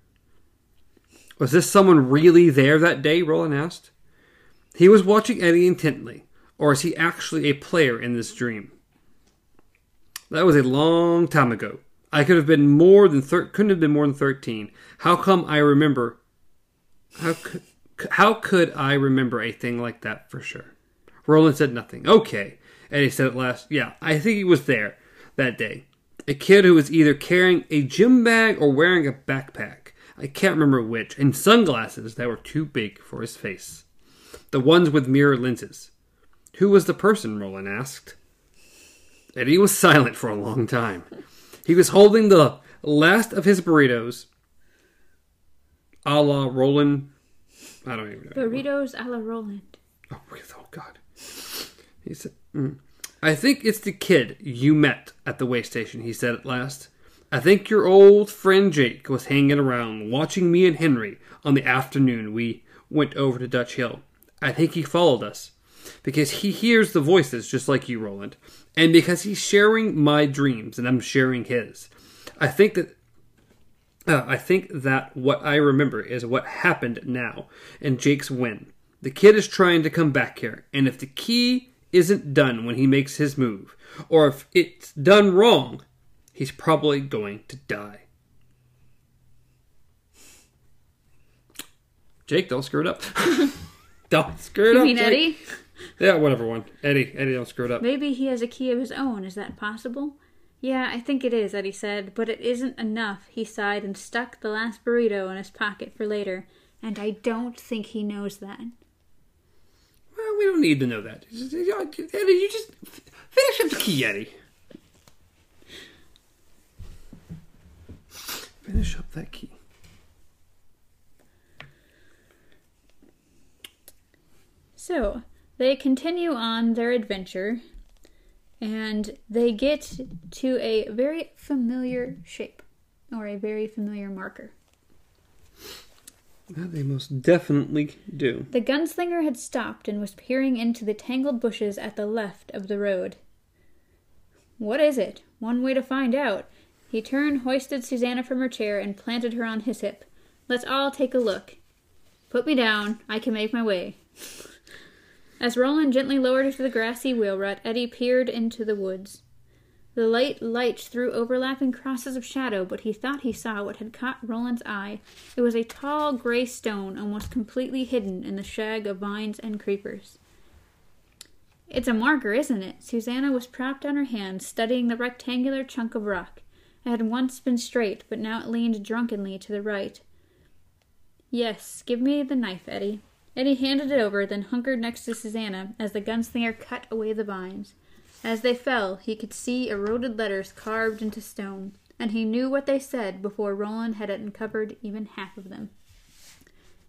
Was this someone really there that day? Roland asked. He was watching Eddie intently, or is he actually a player in this dream? That was a long time ago. I could have been more than thir- couldn't have been more than thirteen. How come I remember? How could how could I remember a thing like that for sure? Roland said nothing. Okay, Eddie said at last. Yeah, I think he was there that day. A kid who was either carrying a gym bag or wearing a backpack. I can't remember which, and sunglasses that were too big for his face. The ones with mirror lenses. Who was the person? Roland asked. Eddie was silent for a long time. He was holding the last of his burritos, a la Roland. I don't even know. Burritos a la Roland. Oh, oh God. He said, mm. I think it's the kid you met at the way station, he said at last. I think your old friend Jake was hanging around watching me and Henry on the afternoon we went over to Dutch Hill. I think he followed us. Because he hears the voices just like you, Roland, and because he's sharing my dreams and I'm sharing his. I think that uh, I think that what I remember is what happened now and Jake's win. The kid is trying to come back here, and if the key isn't done when he makes his move, or if it's done wrong, he's probably going to die. Jake, don't screw it up. don't screw it You up. You mean Jake. Eddie? Yeah, whatever one. Eddie, Eddie, don't screw it up. Maybe he has a key of his own. Is that possible? Yeah, I think it is, Eddie said, but it isn't enough. He sighed and stuck the last burrito in his pocket for later. And I don't think he knows that. Well, we don't need to know that. Uh, Eddie, you just finish up the key, Eddie. Finish up that key. So, they continue on their adventure, and they get to a very familiar shape, or a very familiar marker. Well, they most definitely do. The gunslinger had stopped and was peering into the tangled bushes at the left of the road. What is it? One way to find out. He turned, hoisted Susanna from her chair, and planted her on his hip. Let's all take a look. Put me down. I can make my way. As Roland gently lowered her to the grassy wheel rut, Eddie peered into the woods. The light light threw overlapping crosses of shadow, but he thought he saw what had caught Roland's eye. It was a tall gray stone, almost completely hidden in the shag of vines and creepers. It's a marker, isn't it? Susanna was propped on her hands, studying the rectangular chunk of rock. It had once been straight, but now it leaned drunkenly to the right. Yes, give me the knife, Eddie. Eddie handed it over, then hunkered next to Susanna as the gunslinger cut away the vines. As they fell, he could see eroded letters carved into stone, and he knew what they said before Roland had uncovered even half of them.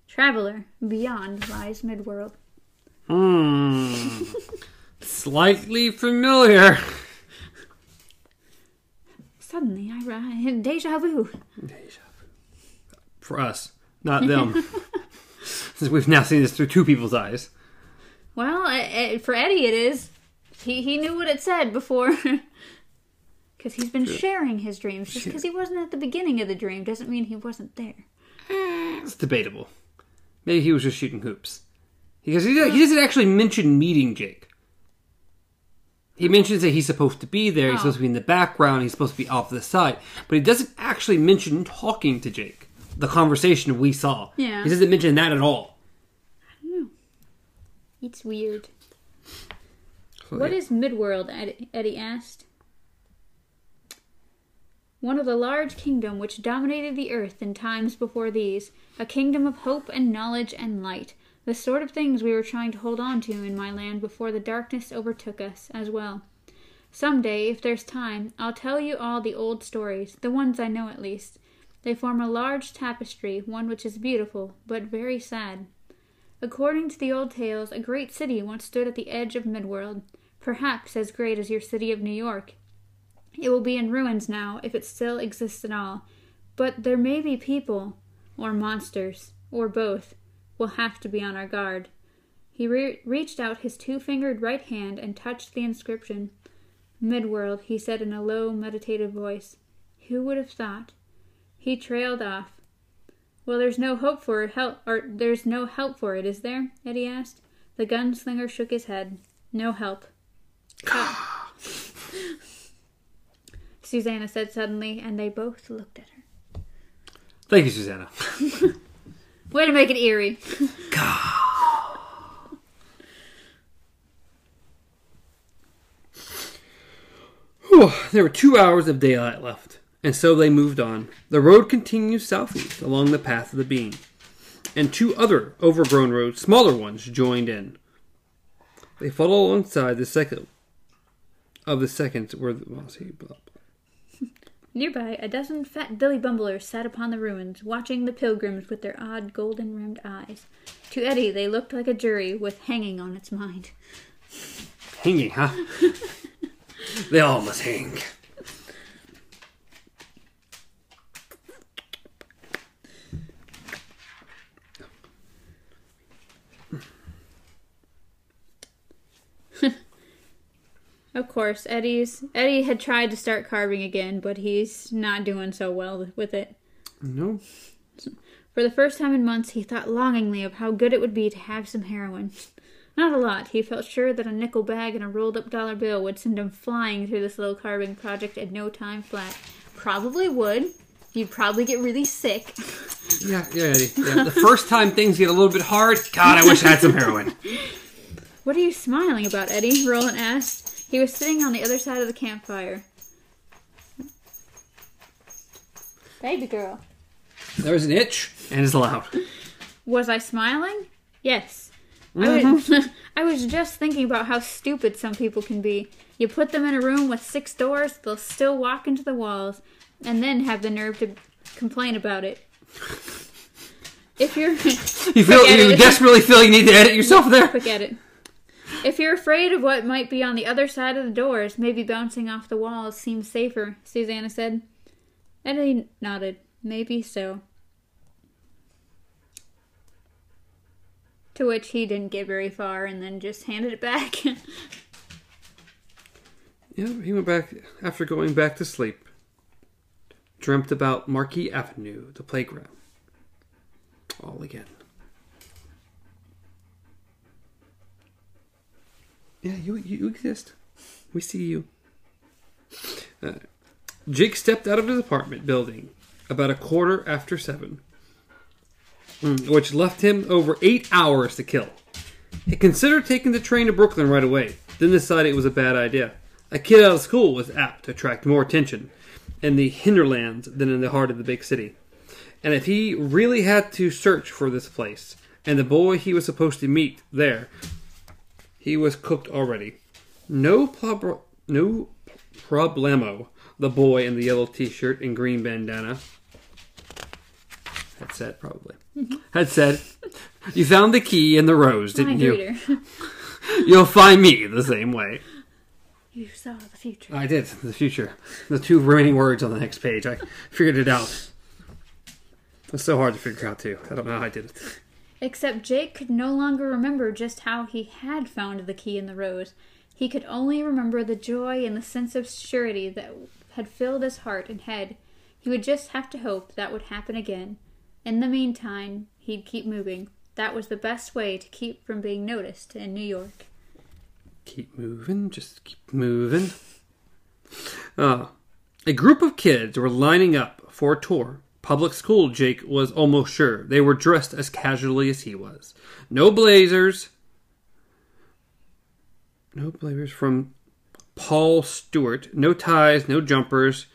Traveler, beyond lies midworld. Hmm. Slightly familiar. Suddenly, I rise. Deja vu. Deja vu. For us, not them. Since we've now seen this through two people's eyes. Well, for Eddie, it is. He he knew what it said before. Because he's been sharing his dreams. Just because he wasn't at the beginning of the dream doesn't mean he wasn't there. Hmm. It's debatable. Maybe he was just shooting hoops. Because he, he doesn't actually mention meeting Jake. He mentions that he's supposed to be there, he's Oh. supposed to be in the background, he's supposed to be off the side, but he doesn't actually mention talking to Jake. The conversation we saw. Yeah. He doesn't mention that at all. I don't know. It's weird. So, What yeah. is Midworld? Eddie asked. One of the large kingdom which dominated the earth in times before these, a kingdom of hope and knowledge and light, the sort of things we were trying to hold on to in my land before the darkness overtook us as well. Some day, if there's time, I'll tell you all the old stories, the ones I know at least. They form a large tapestry, one which is beautiful, but very sad. According to the old tales, a great city once stood at the edge of Midworld, perhaps as great as your city of New York. It will be in ruins now, if it still exists at all. But there may be people, or monsters, or both. We'll have to be on our guard. He re- reached out his two fingered right hand and touched the inscription. Midworld, he said in a low, meditative voice. Who would have thought? He trailed off. Well, there's no hope for it. Help, or there's no help for it, is there? Eddie asked. The gunslinger shook his head. No help. Cut. Susanna said suddenly, and they both looked at her. Thank you, Susanna. Way to make it eerie. Whew, there were two hours of daylight left, and so they moved on. The road continues southeast along the path of the beam, and two other overgrown roads, smaller ones, joined in. They followed alongside the second of the second where the well, see, blah, blah. Nearby, a dozen fat billy bumblers sat upon the ruins, watching the pilgrims with their odd golden rimmed eyes. To Eddie, they looked like a jury with hanging on its mind. hanging, huh? they all must hang. Of course, Eddie's Eddie had tried to start carving again, but he's not doing so well with it. No. For the first time in months, he thought longingly of how good it would be to have some heroin. Not a lot. He felt sure that a nickel bag and a rolled up dollar bill would send him flying through this little carving project in no time flat. Probably would. You'd probably get really sick. Yeah, yeah, Eddie. Yeah. The first time things get a little bit hard, God, I wish I had some heroin. What are you smiling about, Eddie? Roland asked. He was sitting on the other side of the campfire. Baby girl. There was an itch, and it's loud. Was I smiling? Yes. I, was, I was just thinking about how stupid some people can be. You put them in a room with six doors, they'll still walk into the walls, and then have the nerve to complain about it. If you're You feel you it. desperately feel you need to edit yourself there. quick edit. If you're afraid of what might be on the other side of the doors, maybe bouncing off the walls seems safer, Susanna said. Eddie nodded. Maybe so. To which he didn't get very far and then just handed it back. Yeah, he went back after going back to sleep. Dreamt about Markey Avenue, the playground. All again. Yeah, you you exist. We see you. Uh, Jake stepped out of his apartment building about a quarter after seven, mm, which left him over eight hours to kill. He considered taking the train to Brooklyn right away, then decided it was a bad idea. A kid out of school was apt to attract more attention in the hinterlands than in the heart of the big city. And if he really had to search for this place and the boy he was supposed to meet there, he was cooked already. No prob- no problemo. The boy in the yellow t-shirt and green bandana had said probably mm-hmm. had said, "You found the key in the rose, didn't Mind you? You'll find me the same way." you saw the future. I did. The future. The two remaining words on the next page. I figured it out. It's so hard to figure out too. I don't know how I did it. Except Jake could no longer remember just how he had found the key in the rose. He could only remember the joy and the sense of surety that had filled his heart and head. He would just have to hope that would happen again. In the meantime, he'd keep moving. That was the best way to keep from being noticed in New York. Keep moving. Just keep moving. Uh, a group of kids were lining up for a tour. Public school, Jake was almost sure. They were dressed as casually as he was. No blazers. No blazers from Paul Stuart. No ties, no jumpers.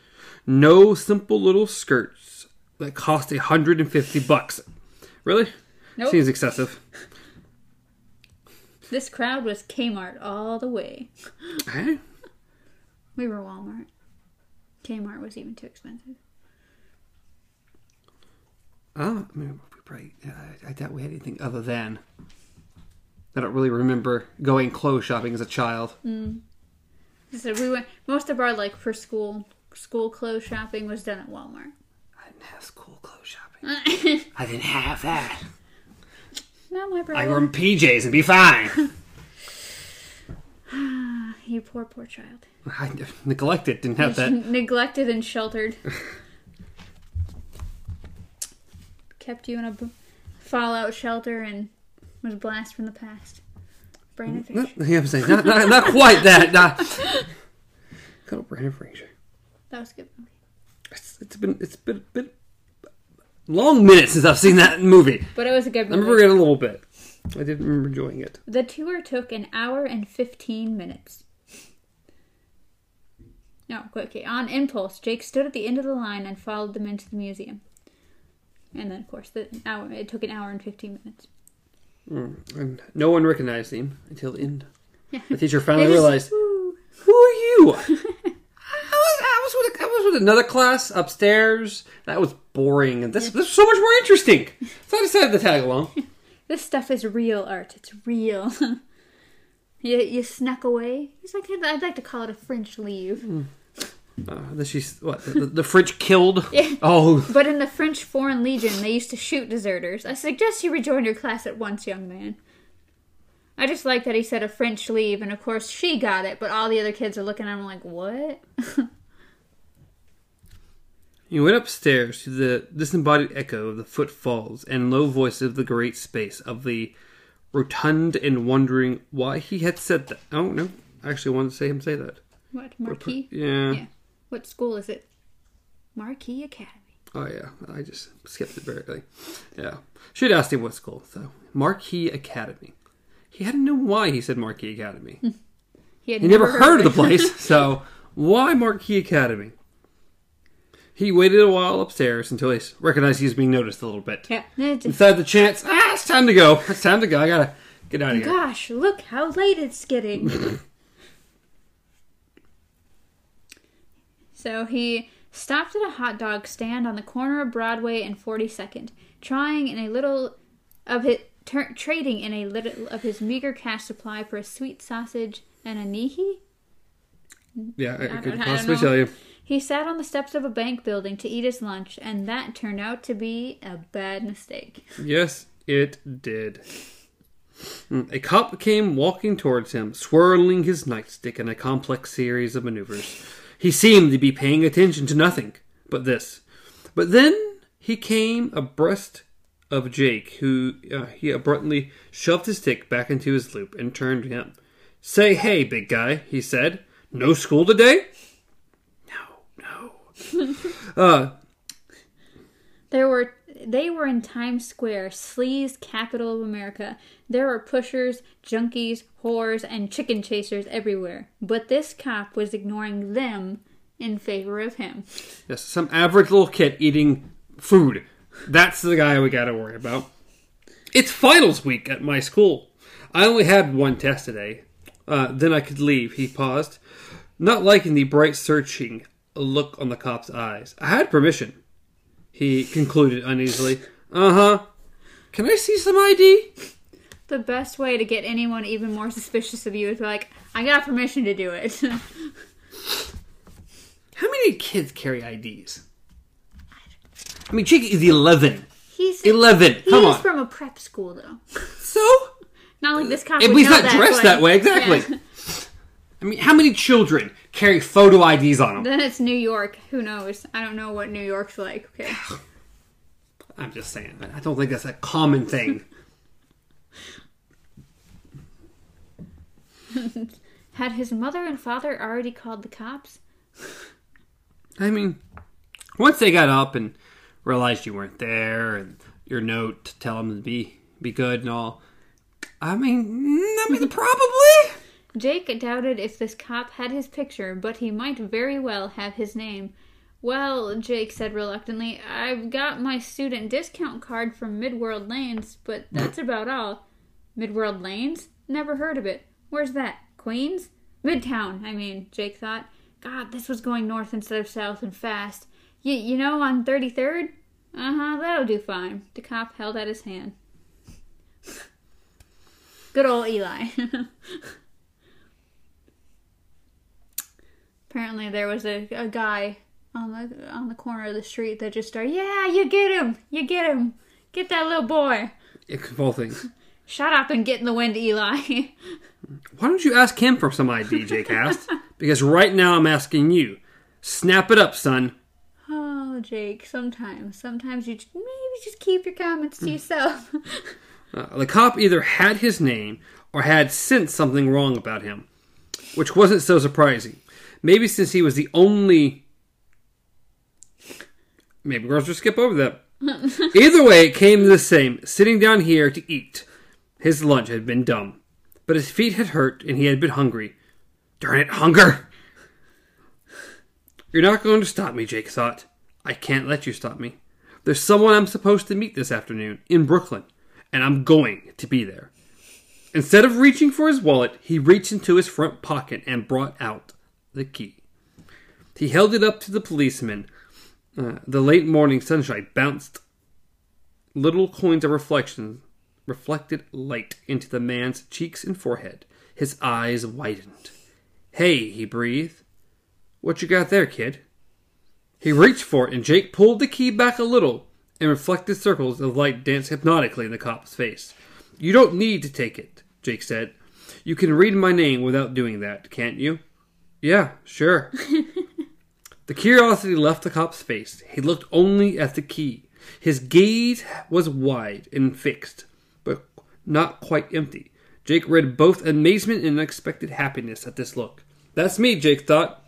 No simple little skirts that cost a hundred and fifty bucks. Really? Nope. Seems excessive. This crowd was Kmart all the way. Eh? We were Walmart. Kmart was even too expensive. Oh, I mean, we probably, I, I doubt we had anything other than. I don't really remember going clothes shopping as a child. Mm. So we went. Most of our like for school school clothes shopping was done at Walmart. I didn't have school clothes shopping. I didn't have that. Not my brother. I wore PJs and be fine. You poor, poor child. I neglected, didn't have that. Neglected and sheltered. Kept you in a b- fallout shelter and was a blast from the past. Brain of Not, fish. yeah, I'm saying, not, not, not quite that. Not. Go Brandon Fraser. That was a good movie. It's, it's been it's been, been long minutes since I've seen that movie. But it was a good movie. I remember it a little bit. I did remember enjoying it. The tour took an hour and 15 minutes. No, okay. On impulse, Jake stood at the end of the line and followed them into the museum. And then, of course, the hour. It took an hour and 15 minutes. Hmm. And no one recognized him until the end. Yeah. The teacher finally realized, Woo. "Who are you?" I was, I was with a, I was with another class upstairs. That was boring, and this, this was so much more interesting. So I decided to tag along. This stuff is real art. It's real. you, you snuck away. It's like I'd like to call it a French leave. Hmm. Uh, she's what the, the French killed. Yeah. Oh, But in the French Foreign Legion, they used to shoot deserters. I suggest you rejoin your class at once, young man. I just like that he said a French leave, and of course she got it, but all the other kids are looking at him like, what? He went upstairs to the disembodied echo of the footfalls and low voice of the great space of the rotund and wondering why he had said that. Oh, no. I actually wanted to say him say that. What, Markey? Yeah. Yeah. What school is it? Markey Academy. Oh, yeah. I just skipped it very. Yeah. Should have asked him what school, So Markey Academy. He hadn't known why he said Markey Academy. had He never heard of the place, so why Markey Academy? He waited a while upstairs until he recognized he was being noticed a little bit. yeah. Just- Inside the chance, ah, it's time to go. It's time to go. I gotta get out of here. Gosh, look how late it's getting. so he stopped at a hot dog stand on the corner of Broadway and 42nd, trying in a little of it, tur trading in a little of his meager cash supply for a sweet sausage and a Nehi. Yeah, I, I could possibly tell you. He sat on the steps of a bank building to eat his lunch, and that turned out to be a bad mistake. Yes, it did. A cop came walking towards him, swirling his nightstick in a complex series of maneuvers. He seemed to be paying attention to nothing but this. But then he came abreast of Jake, who uh, he abruptly shoved his stick back into his loop and turned to him. Say hey, big guy, he said. No school today? No, no. uh, There were they were in Times Square, sleaze capital of America. There were pushers, junkies, whores, and chicken chasers everywhere. But this cop was ignoring them in favor of him. Yes, some average little kid eating food. That's the guy we gotta worry about. It's finals week at my school. I only had one test today. Uh, then I could leave. He paused, not liking the bright, searching look on the cop's eyes. I had permission. He concluded uneasily. Uh huh. Can I see some ID? The best way to get anyone even more suspicious of you is like, I got permission to do it. How many kids carry IDs? I mean, Jake is 11. he's 11. He Come is on. from a prep school though. So? Not like this cop. At would least know not dressed that way, exactly. Yeah. I mean, how many children carry photo IDs on them? Then it's New York. Who knows? I don't know what New York's like. Okay. I'm just saying. I don't think that's a common thing. Had his mother and father already called the cops? I mean, once they got up and realized you weren't there, and your note to tell them to be be good and all. I mean, I mean, probably. Jake doubted if this cop had his picture, but he might very well have his name. Well, Jake said reluctantly, I've got my student discount card from Midworld Lanes, but that's about all. Midworld Lanes? Never heard of it. Where's that? Queens? Midtown, I mean, Jake thought. God, this was going north instead of south and fast. Y- you know, on 33rd? Uh huh, that'll do fine. The cop held out his hand. Good old Eli. Apparently, there was a, a guy on the on the corner of the street that just started, "Yeah, you get him, you get him, get that little boy." Of all things. Shut up and get in the wind, Eli. Why don't you ask him for some ID, Jake asked? Because right now I'm asking you. Snap it up, son. oh, Jake. Sometimes, sometimes you just, maybe just keep your comments to yourself. Uh, the cop either had his name or had sensed something wrong about him, which wasn't so surprising. Maybe since he was the only. Maybe we'll just skip over that. Either way, it came the same. Sitting down here to eat. His lunch had been dumb, but his feet had hurt and he had been hungry. Darn it, hunger! You're not going to stop me, Jake thought. I can't let you stop me. There's someone I'm supposed to meet this afternoon in Brooklyn, and I'm going to be there. Instead of reaching for his wallet, he reached into his front pocket and brought out the key. He held it up to the policeman. Uh, the late morning sunshine bounced little coins of reflection, reflected light into the man's cheeks and forehead. His eyes widened. Hey, he breathed. What you got there, kid? He reached for it, and Jake pulled the key back a little, and reflected circles of light danced hypnotically in the cop's face. You don't need to take it. Jake said. You can read my name without doing that, can't you? Yeah, sure. the curiosity left the cop's face. He looked only at the key. His gaze was wide and fixed, but not quite empty. Jake read both amazement and unexpected happiness at this look. That's me, Jake thought.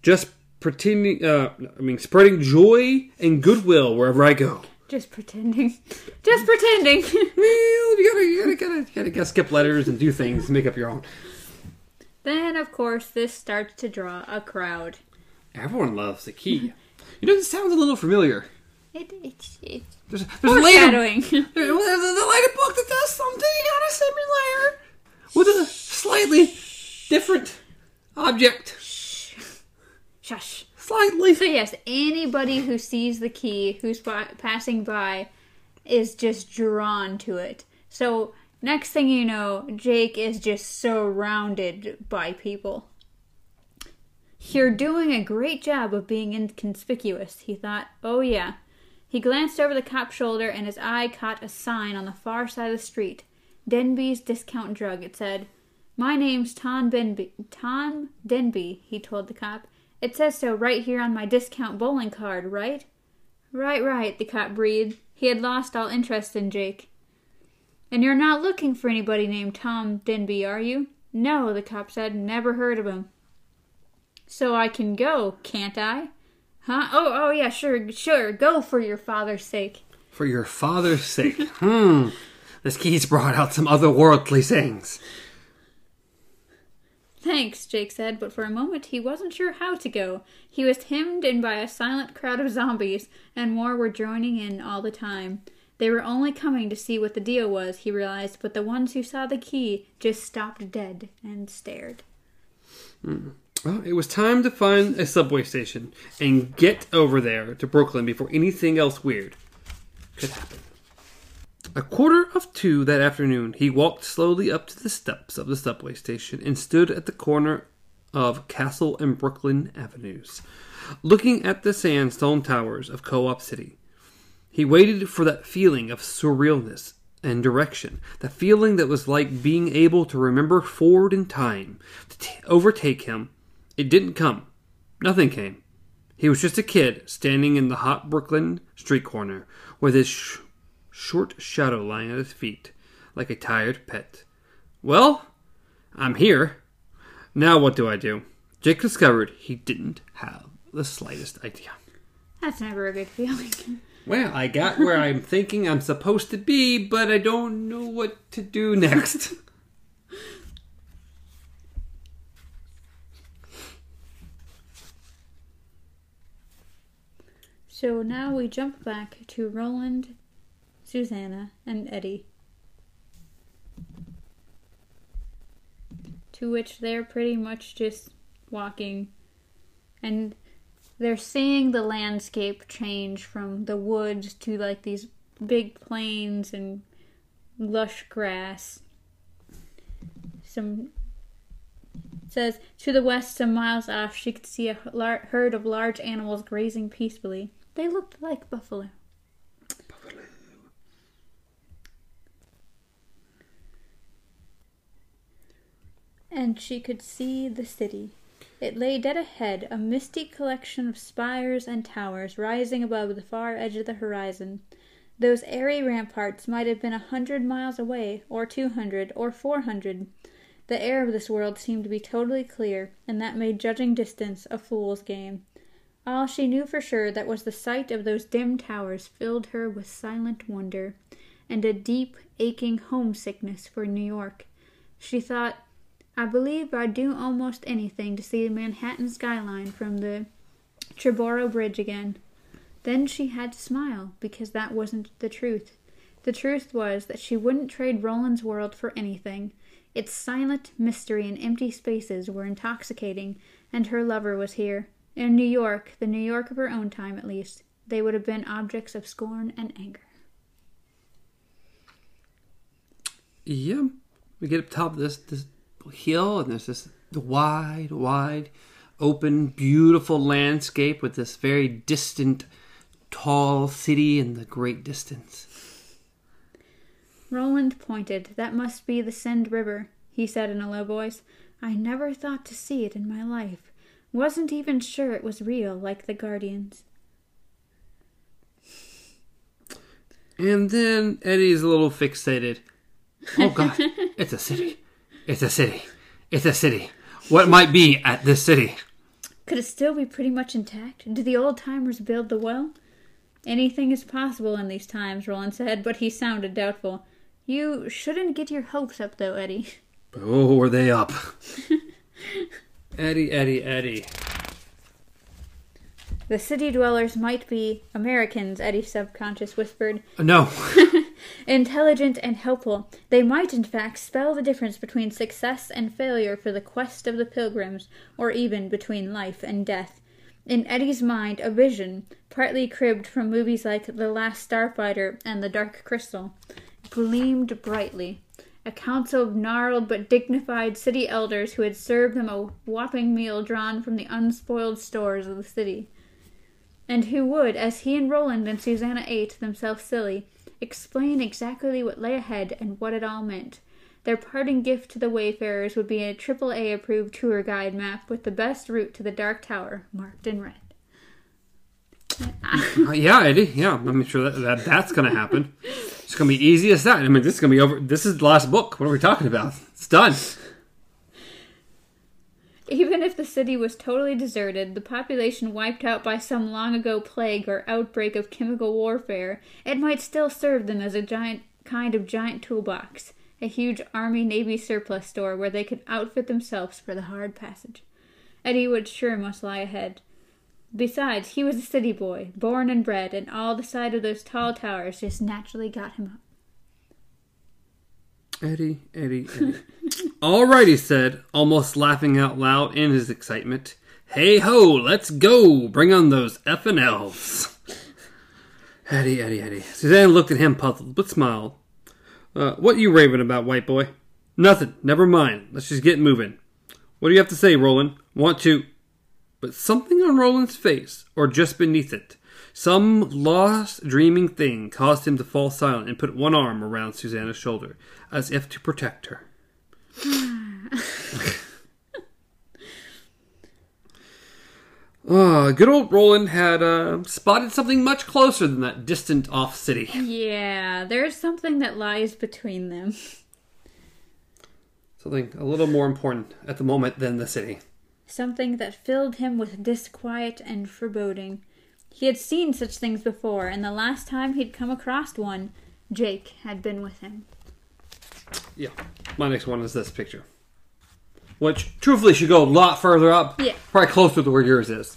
Just pretending, uh, I mean, spreading joy and goodwill wherever I go. Just pretending. Just pretending. Well, you gotta, you gotta, gotta, gotta, gotta skip letters and do things make up your own. then, of course, this starts to draw a crowd. Everyone loves the key. You know, this sounds a little familiar. It, it's, it's There's, there's a later, foreshadowing. there- well, there's a later book that does something kind a similar with a slightly different object. Shush. Slightly. So yes, anybody who sees the key, who's pa- passing by, is just drawn to it. So next thing you know, Jake is just surrounded by people. You're doing a great job of being inconspicuous, he thought. Oh yeah. He glanced over the cop's shoulder and his eye caught a sign on the far side of the street. Denby's Discount Drug, it said. My name's Tom Denby. Tom Denby, he told the cop. It says so right here on my discount bowling card, right? Right, right, the cop breathed. He had lost all interest in Jake. And you're not looking for anybody named Tom Denby, are you? No, the cop said. Never heard of him. So I can go, can't I? Huh? Oh, oh, yeah, sure, sure. Go for your father's sake. For your father's sake. hmm. This key's brought out some otherworldly things. Thanks, Jake said, but for a moment he wasn't sure how to go. He was hemmed in by a silent crowd of zombies, and more were joining in all the time. They were only coming to see what the deal was, he realized, but the ones who saw the key just stopped dead and stared. Hmm. Well, it was time to find a subway station and get over there to Brooklyn before anything else weird could happen. A quarter of two that afternoon, he walked slowly up to the steps of the subway station and stood at the corner of Castle and Brooklyn Avenues, looking at the sandstone towers of Co op City. He waited for that feeling of surrealness and direction, the feeling that was like being able to remember forward in time, to t- overtake him. It didn't come. Nothing came. He was just a kid standing in the hot Brooklyn street corner with his sh- short shadow lying at his feet like a tired pet. Well, I'm here. Now what do I do? Jake discovered he didn't have the slightest idea. That's never a good feeling. Well, I got where I'm thinking I'm supposed to be, but I don't know what to do next. so now we jump back to Roland, Susanna, and Eddie. To which they're pretty much just walking and they're seeing the landscape change from the woods to like these big plains and lush grass. Some says to the west, some miles off, she could see a lar- herd of large animals grazing peacefully. They looked like buffalo. And she could see the city. It lay dead ahead, a misty collection of spires and towers rising above the far edge of the horizon. Those airy ramparts might have been a hundred miles away, or two hundred, or four hundred. The air of this world seemed to be totally clear, and that made judging distance a fool's game. All she knew for sure that was the sight of those dim towers filled her with silent wonder, and a deep, aching homesickness for New York. She thought, I believe I'd do almost anything to see the Manhattan skyline from the Triborough Bridge again. Then she had to smile, because that wasn't the truth. The truth was that she wouldn't trade Roland's world for anything. Its silent mystery and empty spaces were intoxicating, and her lover was here. In New York, the New York of her own time at least, they would have been objects of scorn and anger. Yeah, we get up top of this this hill, and there's this wide, wide, open, beautiful landscape with this very distant, tall city in the great distance. Roland pointed. That must be the Send River, he said in a low voice. I never thought to see it in my life. Wasn't even sure it was real, like the Guardians. And then Eddie's a little fixated. Oh god, it's a city. It's a city. It's a city. What might be at this city? Could it still be pretty much intact? Did the old timers build the well? Anything is possible in these times, Roland said, but he sounded doubtful. You shouldn't get your hopes up, though, Eddie. Oh, were they up? Eddie, Eddie, Eddie. The city dwellers might be Americans, Eddie's subconscious whispered. No. Intelligent and helpful. They might, in fact, spell the difference between success and failure for the quest of the pilgrims, or even between life and death. In Eddie's mind, a vision, partly cribbed from movies like The Last Starfighter and The Dark Crystal, gleamed brightly. A council of gnarled but dignified city elders who had served them a whopping meal drawn from the unspoiled stores of the city and who would, as he and Roland and Susanna ate themselves silly, explain exactly what lay ahead and what it all meant. Their parting gift to the wayfarers would be a triple A approved tour guide map with the best route to the Dark Tower marked in red. Uh, yeah, Eddie. Yeah, I'm sure that, that that's going to happen. It's going to be easy as that. I mean, this is going to be over. This is the last book. What are we talking about? It's done. Even if the city was totally deserted, the population wiped out by some long ago plague or outbreak of chemical warfare, it might still serve them as a giant kind of giant toolbox, a huge army navy surplus store where they could outfit themselves for the hard passage. Eddie would sure must lie ahead. Besides, he was a city boy, born and bred, and all the sight of those tall towers just naturally got him up. Eddie, Eddie, Eddie. All right, he said, almost laughing out loud in his excitement. Hey ho, let's go! Bring on those effing elves. Eddie, Eddie, Eddie. Suzanne looked at him puzzled, but smiled. Uh, what you raving about, white boy? Nothing. Never mind. Let's just get moving. What do you have to say, Roland? Want to. But something on Roland's face, or just beneath it, some lost, dreaming thing caused him to fall silent and put one arm around Susanna's shoulder, as if to protect her. Ah, good old Roland had uh, spotted something much closer than that distant off city. Yeah, there's something that lies between them. Something a little more important at the moment than the city. Something that filled him with disquiet and foreboding. He had seen such things before, and the last time he'd come across one, Jake had been with him. Yeah. My next one is this picture. Which, truthfully, should go a lot further up. Yeah. Probably closer to where yours is.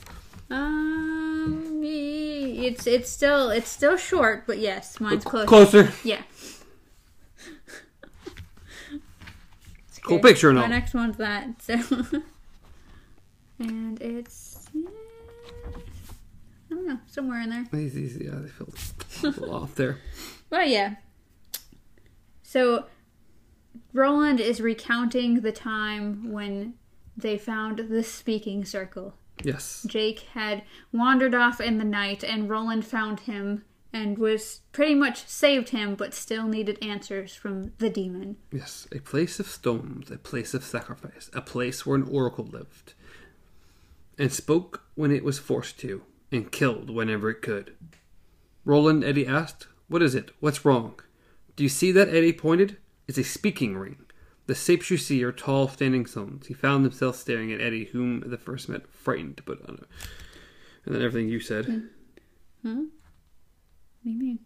Um, it's it's still it's still short, but yes, mine's close. Closer. Yeah. Cool picture and My next one's that. So, and it's yeah, I don't know somewhere in there. These, these, yeah, they feel a little off there. Well, yeah. So, Roland is recounting the time when they found the speaking circle. Yes. Jake had wandered off in the night, and Roland found him and was pretty much saved him, but still needed answers from the demon. Yes. A place of stones, a place of sacrifice, a place where an oracle lived, and spoke when it was forced to, and killed whenever it could. Roland, Eddie asked, What is it? What's wrong? Do you see that? Eddie pointed. It's a speaking ring. The shapes you see are tall, standing stones. He found himself staring at Eddie, whom the first met, frightened, but and then everything you said. Huh? What do you mean?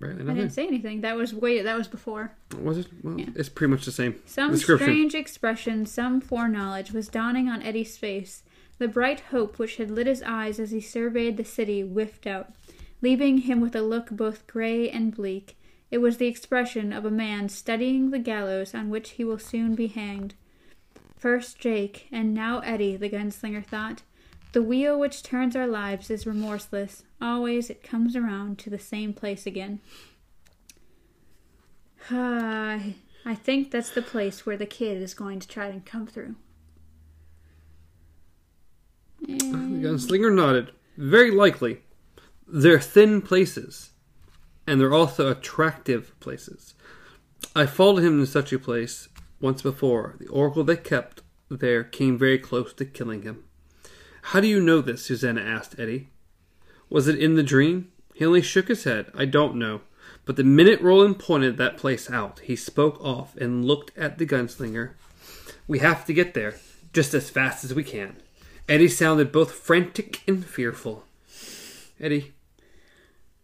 Right? I didn't say anything. That was way. That was before. Was it? Well, Yeah. it's pretty much the same Some strange expression, some foreknowledge, was dawning on Eddie's face. The bright hope which had lit his eyes as he surveyed the city whiffed out, leaving him with a look both gray and bleak. It was the expression of a man studying the gallows on which he will soon be hanged. First Jake, and now Eddie, the gunslinger thought. The wheel which turns our lives is remorseless. Always it comes around to the same place again. I think that's the place where the kid is going to try to come through. The gunslinger nodded. Very likely. They're thin places. and they're also attractive places. I followed him to such a place once before. The oracle they kept there came very close to killing him. How do you know this? Susanna asked Eddie. Was it in the dream? He only shook his head. I don't know. But the minute Roland pointed that place out, he spoke off and looked at the gunslinger. We have to get there, just as fast as we can. Eddie sounded both frantic and fearful. Eddie,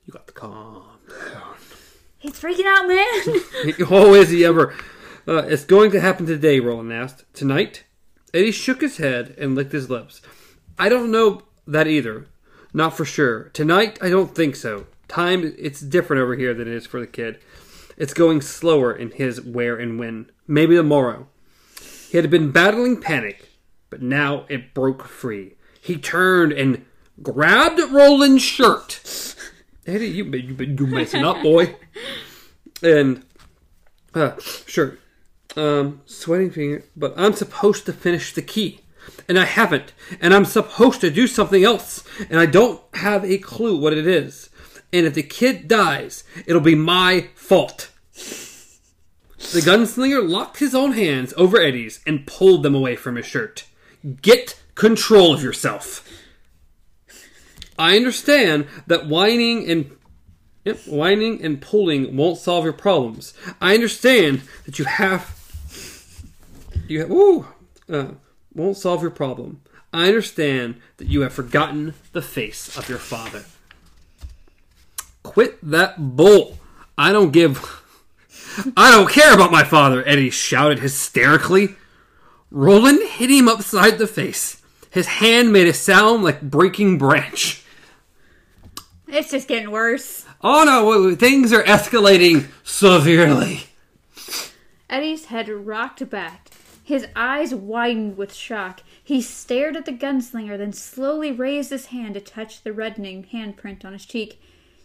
you got the calm down. He's freaking out, man. oh, is he ever? Uh, it's going to happen today, Roland asked. Tonight? Eddie shook his head and licked his lips. I don't know that either. Not for sure. Tonight, I don't think so. Time, it's different over here than it is for the kid. It's going slower in his where and when. Maybe tomorrow. He had been battling panic, but now it broke free. He turned and grabbed Roland's shirt. Eddie, you you you messing up, boy. And uh, sure, um, sweating finger. But I'm supposed to finish the key, and I haven't. And I'm supposed to do something else, and I don't have a clue what it is. And if the kid dies, it'll be my fault. The gunslinger locked his own hands over Eddie's and pulled them away from his shirt. Get control of yourself. I understand that whining and yep, whining and pulling won't solve your problems. I understand that you have you have, ooh, uh, won't solve your problem. I understand that you have forgotten the face of your father. Quit that bull. I don't give. I don't care about my father, Eddie shouted hysterically. Roland hit him upside the face. His hand made a sound like breaking branch. it's just getting worse. Oh no, things are escalating severely. Eddie's head rocked back. His eyes widened with shock. He stared at the gunslinger, then slowly raised his hand to touch the reddening handprint on his cheek.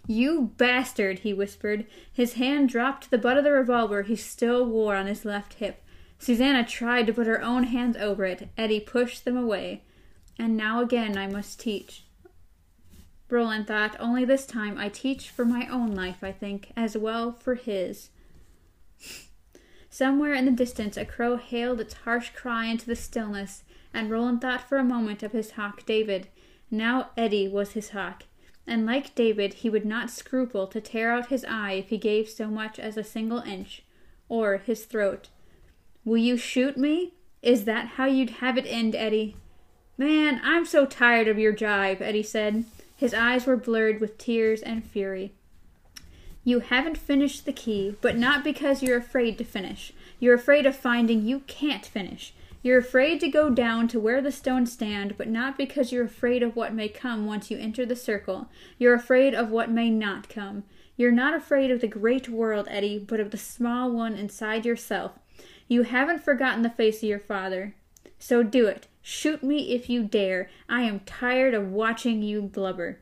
You bastard, he whispered. His hand dropped to the butt of the revolver he still wore on his left hip. Susanna tried to put her own hands over it. Eddie pushed them away. And now again I must teach. Roland thought, only this time I teach for my own life, I think, as well for his. Somewhere in the distance a crow hailed its harsh cry into the stillness, and Roland thought for a moment of his hawk David. Now Eddie was his hawk, and like David he would not scruple to tear out his eye if he gave so much as a single inch, or his throat. Will you shoot me? Is that how you'd have it end, Eddie? Man, I'm so tired of your jibe, Eddie said. His eyes were blurred with tears and fury. You haven't finished the key, but not because you're afraid to finish. You're afraid of finding you can't finish. You're afraid to go down to where the stones stand, but not because you're afraid of what may come once you enter the circle. You're afraid of what may not come. You're not afraid of the great world, Eddie, but of the small one inside yourself. You haven't forgotten the face of your father. So do it. Shoot me if you dare. I am tired of watching you blubber.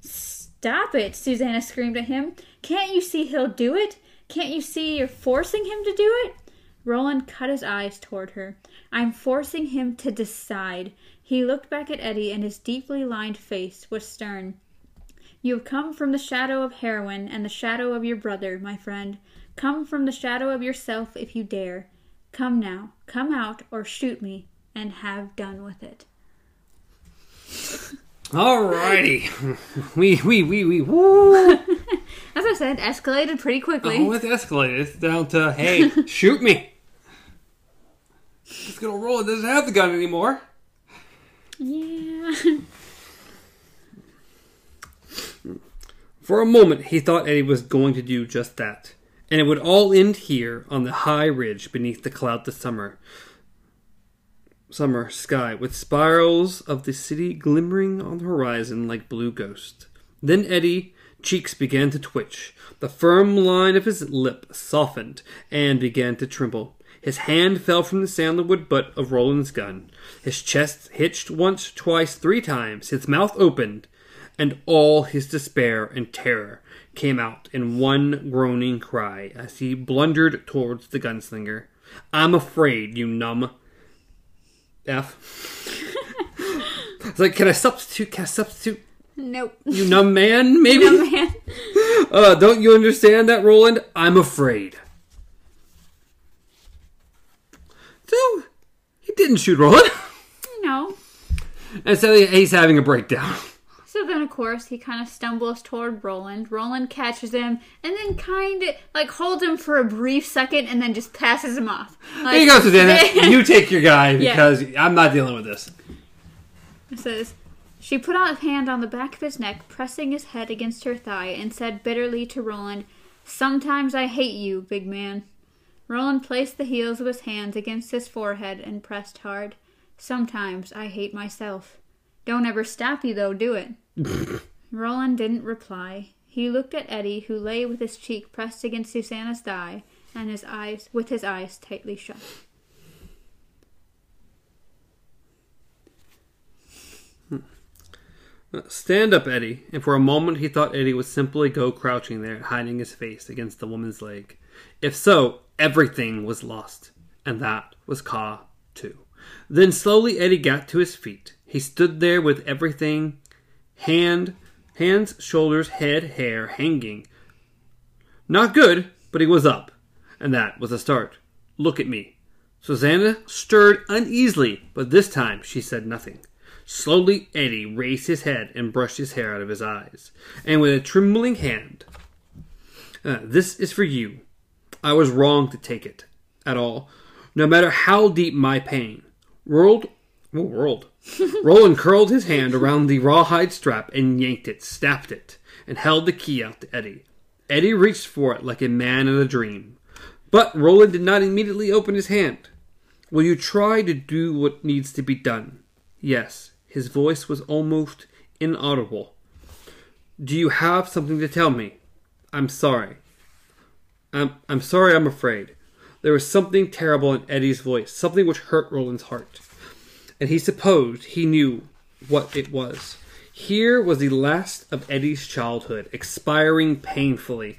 Stop it, Susanna screamed at him. Can't you see he'll do it? Can't you see you're forcing him to do it? Roland cut his eyes toward her. I'm forcing him to decide. He looked back at Eddie, and his deeply lined face was stern. You have come from the shadow of heroin and the shadow of your brother, my friend. Come from the shadow of yourself if you dare. Come now, come out, or shoot me, and have done with it. Alrighty. we, we, we, we, woo. As I said, escalated pretty quickly. Oh, it's escalated. It's down to, hey, shoot me. It's gonna roll. It doesn't have the gun anymore. Yeah. For a moment, he thought Eddie was going to do just that. And it would all end here on the high ridge beneath the cloudless summer summer sky, with spirals of the city glimmering on the horizon like blue ghosts. Then Eddie cheeks began to twitch. The firm line of his lip softened and began to tremble. His hand fell from the sandalwood butt of Roland's gun. His chest hitched once, twice, three times. His mouth opened, and all his despair and terror came out in one groaning cry as he blundered towards the gunslinger. I'm afraid, you numb F. it's like, can I substitute? Can I substitute? Nope. You numb man, maybe? No, man. Uh, don't you understand that, Roland? I'm afraid. So, he didn't shoot Roland. No. And so he's having a breakdown. So then, of course, he kind of stumbles toward Roland. Roland catches him and then kind of like holds him for a brief second and then just passes him off. Like, Here you go, Susanna. you take your guy because I'm not dealing with this. It says, She put out a hand on the back of his neck, pressing his head against her thigh, and said bitterly to Roland, Sometimes I hate you, big man. Roland placed the heels of his hands against his forehead and pressed hard. Sometimes I hate myself. Don't ever stop you, though, do it. Roland didn't reply. He looked at Eddie, who lay with his cheek pressed against Susanna's thigh, and his eyes with his eyes tightly shut. Hmm. Uh, stand up, Eddie. And for a moment he thought Eddie would simply go crouching there, hiding his face against the woman's leg. If so, everything was lost. And that was Ka, too. Then slowly Eddie got to his feet. He stood there with everything hand, hands, shoulders, head, hair hanging. Not good, but he was up. And that was a start. Look at me. Susanna stirred uneasily, but this time she said nothing. Slowly, Eddie raised his head and brushed his hair out of his eyes. And with a trembling hand, "Uh, This is for you. I was wrong to take it at all, no matter how deep my pain. World, rolled. Roland curled his hand around the rawhide strap and yanked it, snapped it, and held the key out to Eddie. Eddie reached for it like a man in a dream. But Roland did not immediately open his hand. Will you try to do what needs to be done? Yes. His voice was almost inaudible. Do you have something to tell me? I'm sorry. I'm, I'm sorry, I'm afraid. There was something terrible in Eddie's voice, something which hurt Roland's heart. And he supposed he knew what it was. Here was the last of Eddie's childhood, expiring painfully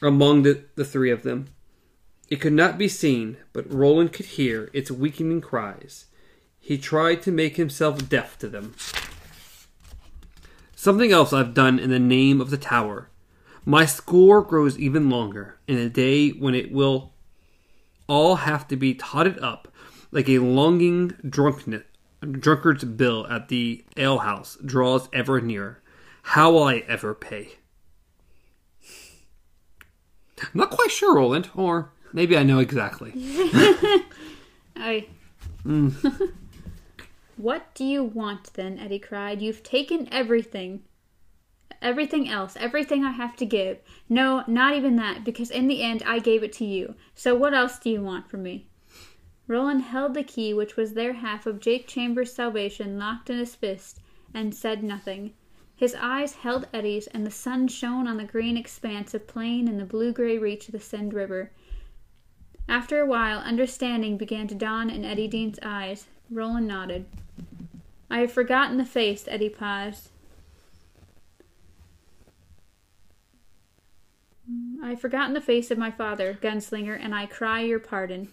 among the, the three of them. It could not be seen, but Roland could hear its weakening cries. He tried to make himself deaf to them. Something else I've done in the name of the tower. My score grows even longer in a day when it will all have to be totted up like a longing drunkenness, drunkard's bill at the alehouse draws ever nearer. How will I ever pay? I'm not quite sure, Roland, or maybe I know exactly. I. Hmm. what do you want then? Eddie cried. You've taken everything. Everything else, everything I have to give. No, not even that, because in the end I gave it to you. So what else do you want from me? Roland held the key, which was their half of Jake Chambers' salvation, locked in his fist, and said nothing. His eyes held Eddie's, and the sun shone on the green expanse of plain and the blue gray reach of the Send River. After a while, understanding began to dawn in Eddie Dean's eyes. Roland nodded. I have forgotten the face, Eddie paused. I have forgotten the face of my father, gunslinger, and I cry your pardon.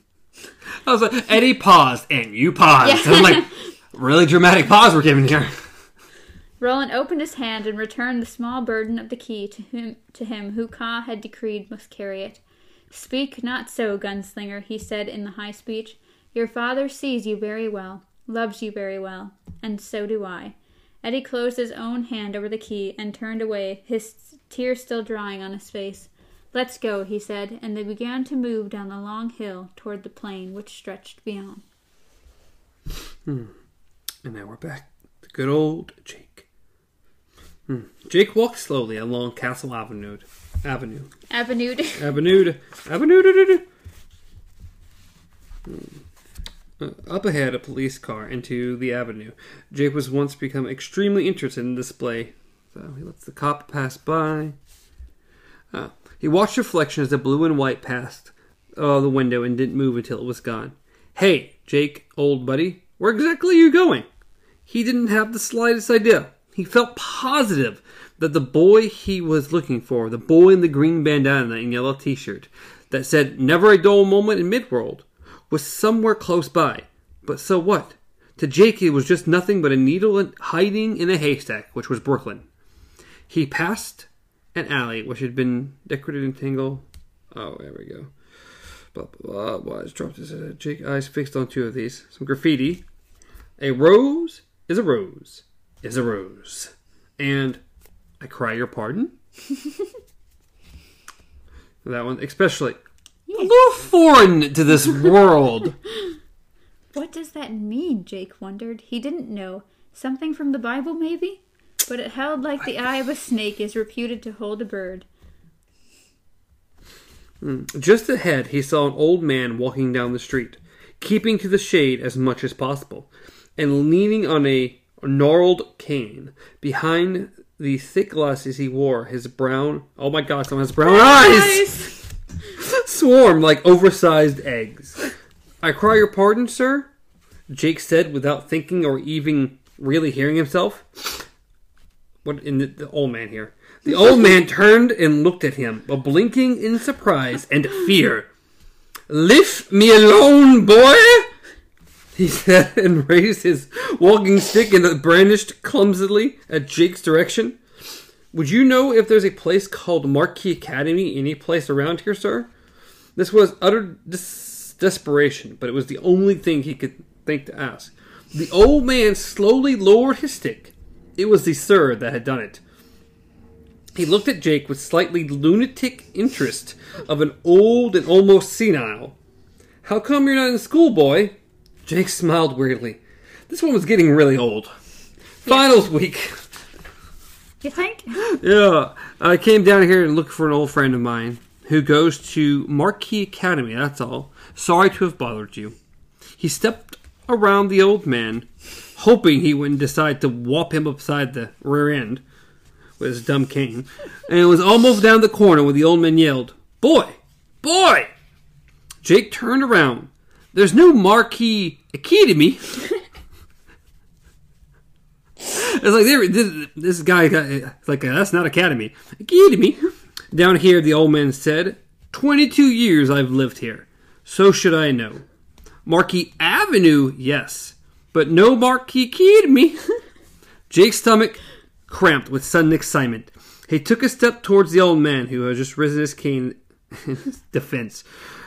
I was like, Eddie paused, and you paused. Yeah. I'm like, really dramatic pause we're giving here. Roland opened his hand and returned the small burden of the key to him, to him who Ka had decreed must carry it. Speak not so, gunslinger, he said in the high speech. Your father sees you very well, loves you very well, and so do I. Eddie closed his own hand over the key and turned away, his tears still drying on his face. Let's go, he said, and they began to move down the long hill toward the plain which stretched beyond. And now we're back to good old Jake. Hmm. Jake walked slowly along Castle Avenue. Avenue. Avenue. Avenue. Avenue. Hmm. Uh, Up ahead, a police car into the avenue. Jake was once become extremely interested in display, so he lets the cop pass by. Uh, he watched reflection as the blue and white passed uh, the window and didn't move until it was gone. Hey, Jake, old buddy, where exactly are you going? He didn't have the slightest idea. He felt positive that the boy he was looking for, the boy in the green bandana and yellow t shirt that said never a dull moment in Midworld, was somewhere close by. But so what? To Jake, it was just nothing but a needle hiding in a haystack, which was Brooklyn. He passed an alley which had been decorated in tangle. Oh, there we go. Blah blah blah. Wise dropped his head. Jake eyes fixed on two of these. Some graffiti. A rose is a rose is a rose, and I cry your pardon. that one, especially a little foreign to this world. What does that mean? Jake wondered. He didn't know. Something from the Bible, maybe? But it held like the eye of a snake is reputed to hold a bird. Hmm. Just ahead, he saw an old man walking down the street, keeping to the shade as much as possible, and leaning on a gnarled cane. Behind the thick glasses he wore, his brown oh my gosh, some his brown eyes Swarm like oversized eggs. I cry your pardon, sir, Jake said without thinking or even really hearing himself. What in the, the old man here? The old man turned and looked at him, blinking in surprise and fear. Leave me alone, boy! He said and raised his walking stick and brandished clumsily at Jake's direction. Would you know if there's a place called Markey Academy any place around here, sir? This was utter des- desperation, but it was the only thing he could think to ask. The old man slowly lowered his stick. It was the sir that had done it. He looked at Jake with slightly lunatic interest of an old and almost senile. How come you're not in school, boy? Jake smiled weirdly. This one was getting really old. Finals week. You think? Yeah, I came down here and looked for an old friend of mine who goes to Markey Academy, that's all. Sorry to have bothered you. He stepped around the old man, hoping he wouldn't decide to whop him upside the rear end with his dumb cane, and it was almost down the corner when the old man yelled, Boy! Boy! Jake turned around. There's no Markey Academy. It's like this, this guy got it's like uh, that's not academy. Academy. Down here, the old man said, "Twenty-two years I've lived here. So should I know. Markey Avenue, yes, but no Markey me. Jake's stomach cramped with sudden excitement. He took a step towards the old man who had just risen his cane in his defense.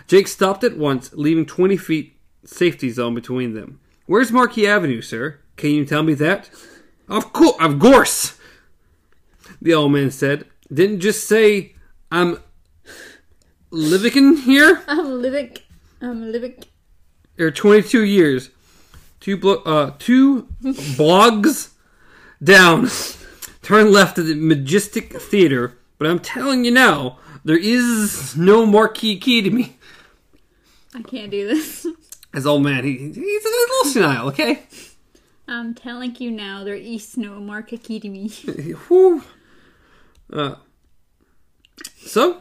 Jake stopped at once, leaving twenty feet safety zone between them. Where's Markey Avenue, sir? Can you tell me that? Of course, of course. The old man said. Didn't just say I'm living here. I'm Livick. I'm Livick. Or 22 years. Two blo- uh two blogs down. Turn left at the Majestic Theater. But I'm telling you now, there is no Markey key to me. I can't do this. As old man, he, he's a little senile, okay? I'm telling you now, there is no Mark Academy. Whew. Uh, so,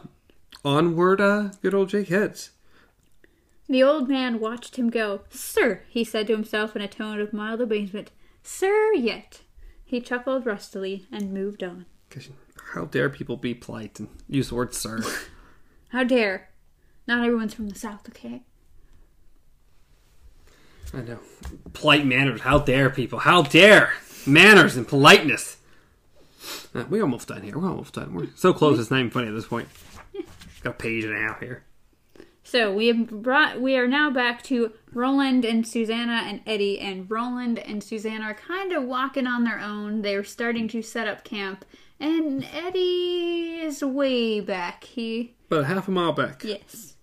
onward, uh, good old Jake heads. The old man watched him go. Sir, he said to himself in a tone of mild amazement. Sir, yet. He chuckled rustily and moved on. How dare people be polite and use the word sir? How dare. Not everyone's from the South, okay? I know. Polite manners. How dare people? How dare manners and politeness? Uh, we're almost done here. We're almost done. We're so close. It's not even funny at this point. Got a page and a half here. So we have brought we are now back to Roland and Susanna and Eddie and Roland and Susanna are kind of walking on their own. They're starting to set up camp and Eddie is way back. He About half a mile back. yes.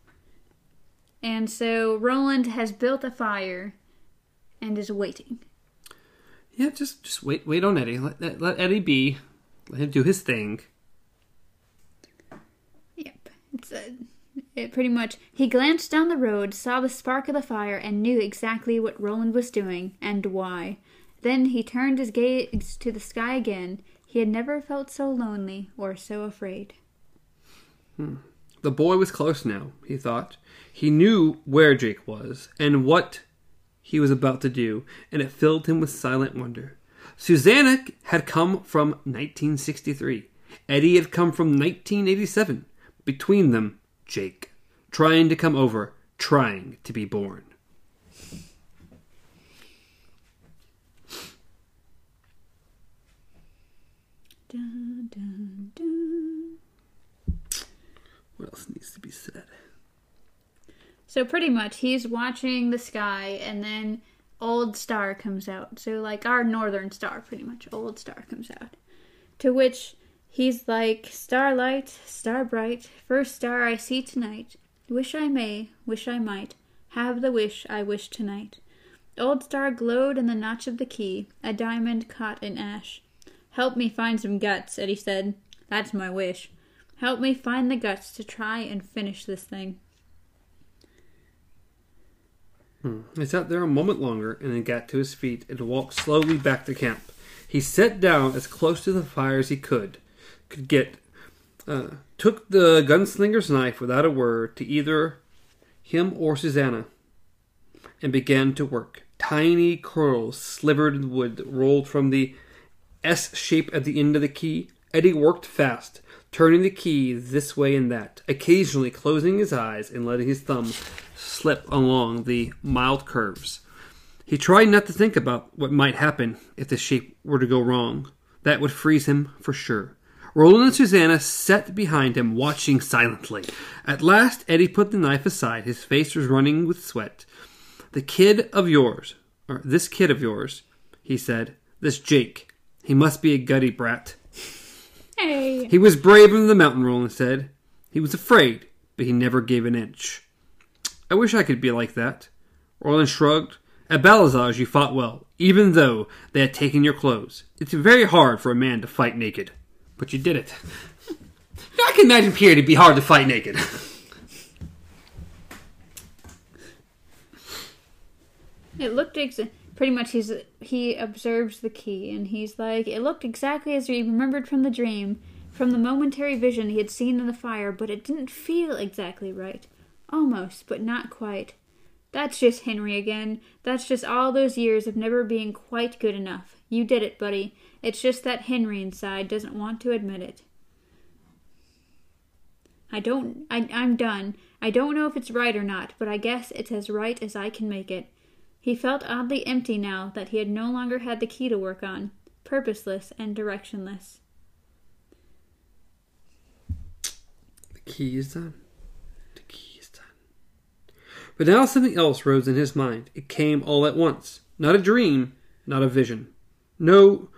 And so Roland has built a fire and is waiting. Yeah, just just wait wait on Eddie. Let, let, let Eddie be. Let him do his thing. Yep. It's a, it pretty much. He glanced down the road, saw the spark of the fire, and knew exactly what Roland was doing and why. Then he turned his gaze to the sky again. He had never felt so lonely or so afraid. Hmm. The boy was close now, he thought. He knew where Jake was and what he was about to do, and it filled him with silent wonder. Susanna had come from 1963. Eddie had come from 1987. Between them, Jake. Trying to come over, trying to be born. What else needs to be said? So pretty much, he's watching the sky, and then Old Star comes out. So like our Northern Star, pretty much. Old Star comes out. To which he's like, Starlight, star bright, first star I see tonight. Wish I may, wish I might, have the wish I wish tonight. Old Star glowed in the notch of the key, a diamond caught in ash. Help me find some guts, Eddie said. That's my wish. Help me find the guts to try and finish this thing. Hmm. He sat there a moment longer and then got to his feet and walked slowly back to camp. He sat down as close to the fire as he could could get, uh, took the gunslinger's knife without a word to either him or Susanna, and began to work. Tiny curls slivered in wood rolled from the S shape at the end of the key. Eddie worked fast, turning the key this way and that, occasionally closing his eyes and letting his thumb slip along the mild curves. He tried not to think about what might happen if the shape were to go wrong. That would freeze him for sure. Roland and Susanna sat behind him, watching silently. At last, Eddie put the knife aside. His face was running with sweat. The kid of yours, or this kid of yours, he said, this Jake, he must be a gutty brat. Hey! He was brave in the mountain, Roland said. He was afraid, but he never gave an inch. I wish I could be like that. Roland shrugged. At Balazar's, you fought well, even though they had taken your clothes. It's very hard for a man to fight naked. But you did it. I can imagine Pierre to be hard to fight naked. It looked ex- pretty much he's he observes the key and he's like it looked exactly as he remembered from the dream, from the momentary vision he had seen in the fire, but it didn't feel exactly right. Almost, but not quite. That's just Henry again. That's just all those years of never being quite good enough. You did it, buddy. It's just that Henry inside doesn't want to admit it. I don't. I, I'm done. I don't know if it's right or not, but I guess it's as right as I can make it. He felt oddly empty now that he had no longer had the key to work on, purposeless and directionless. The key is done. The key is done. But now something else rose in his mind. It came all at once. Not a dream, not a vision. No,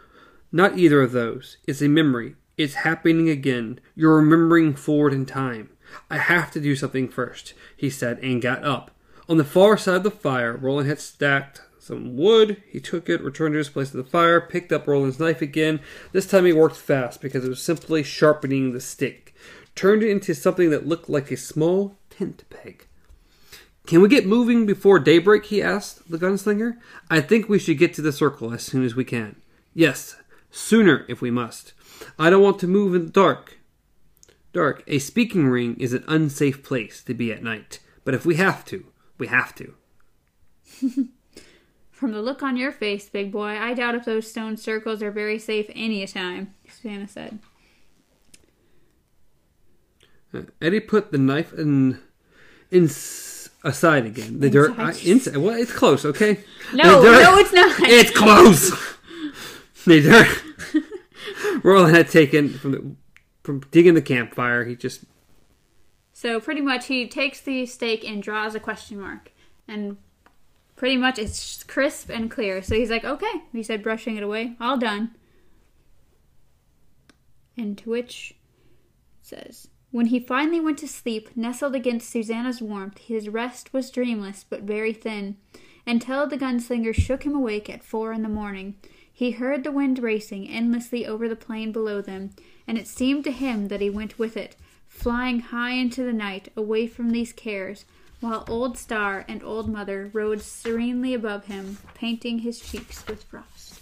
not either of those. It's a memory. It's happening again. You're remembering forward in time. I have to do something first, he said, and got up. On the far side of the fire, Roland had stacked some wood. He took it, returned to his place at the fire, picked up Roland's knife again. This time he worked fast because it was simply sharpening the stick. Turned it into something that looked like a small tent peg. Can we get moving before daybreak? he asked the gunslinger. I think we should get to the circle as soon as we can. Yes, sooner if we must. I don't want to move in the dark. Dark. A speaking ring is an unsafe place to be at night. But if we have to, we have to. From the look on your face, big boy, I doubt if those stone circles are very safe any time, Susanna said. Uh, Eddie put the knife in, in aside again. The dirt I, Inside. Well, it's close. Okay. No, no, it's not. It's close. the dirt. Roland had taken from the, from digging the campfire. He just So pretty much he takes the stake and draws a question mark. And pretty much it's crisp and clear. So he's like, okay, he said, brushing it away. All done. And to which says, when he finally went to sleep, nestled against Susanna's warmth, his rest was dreamless but very thin, until the gunslinger shook him awake at four in the morning. He heard the wind racing endlessly over the plain below them, and it seemed to him that he went with it, flying high into the night, away from these cares, while Old Star and Old Mother rode serenely above him, painting his cheeks with frost.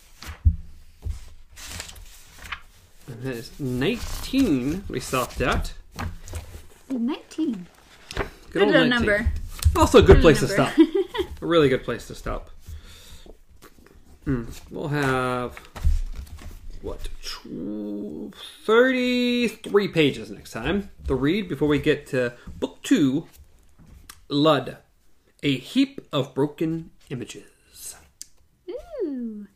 that is nineteen. We stopped at. 19. Good, Good old little 19. number. Also a good Good place to stop. a really good place to stop. Hmm. We'll have what tw- thirty-three pages next time to read before we get to book two. Lud, a heap of broken images. Ooh.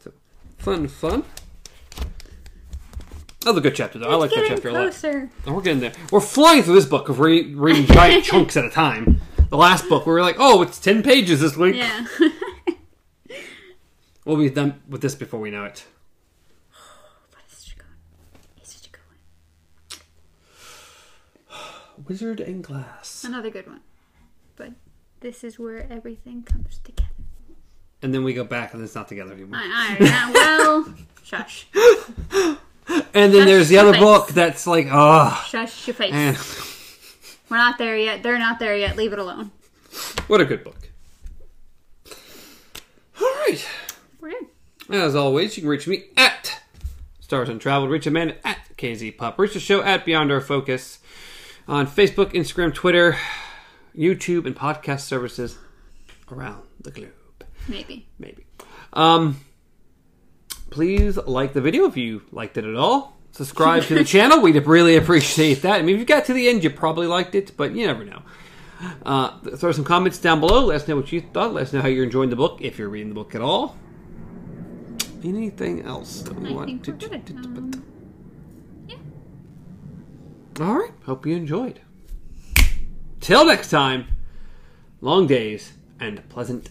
So fun, fun. That was a good chapter, though. I like that chapter a lot. closer. And we're getting there. We're flying through this book of re- reading giant chunks at a time. The last book, where we were like, oh, it's 10 pages this week. Yeah. We'll be done with this before we know it. But it's such a good one. It's such a good one. Wizard and Glass. Another good one. But this is where everything comes together. And then we go back and it's not together anymore. I, I, yeah, well, shush. And then That's there's the other nice. book that's like, oh, Shush your face. man. We're not there yet. They're not there yet. Leave it alone. What a good book. All right. We're good. As always, you can reach me at Stars Untraveled. Reach Amanda at KZ Pop. Reach the show at Beyond Our Focus on Facebook, Instagram, Twitter, YouTube, and podcast services around the globe. Maybe. Maybe. Um, please like the video if you liked it at all. Subscribe to the channel. We'd really appreciate that. I mean, if you got to the end, you probably liked it, but you never know. Uh, throw some comments down below. Let us know what you thought. Let us know how you're enjoying the book, if you're reading the book at all. Anything else that we I want to? good. Um, yeah. All right. Hope you enjoyed. Till next time. Long days and pleasant.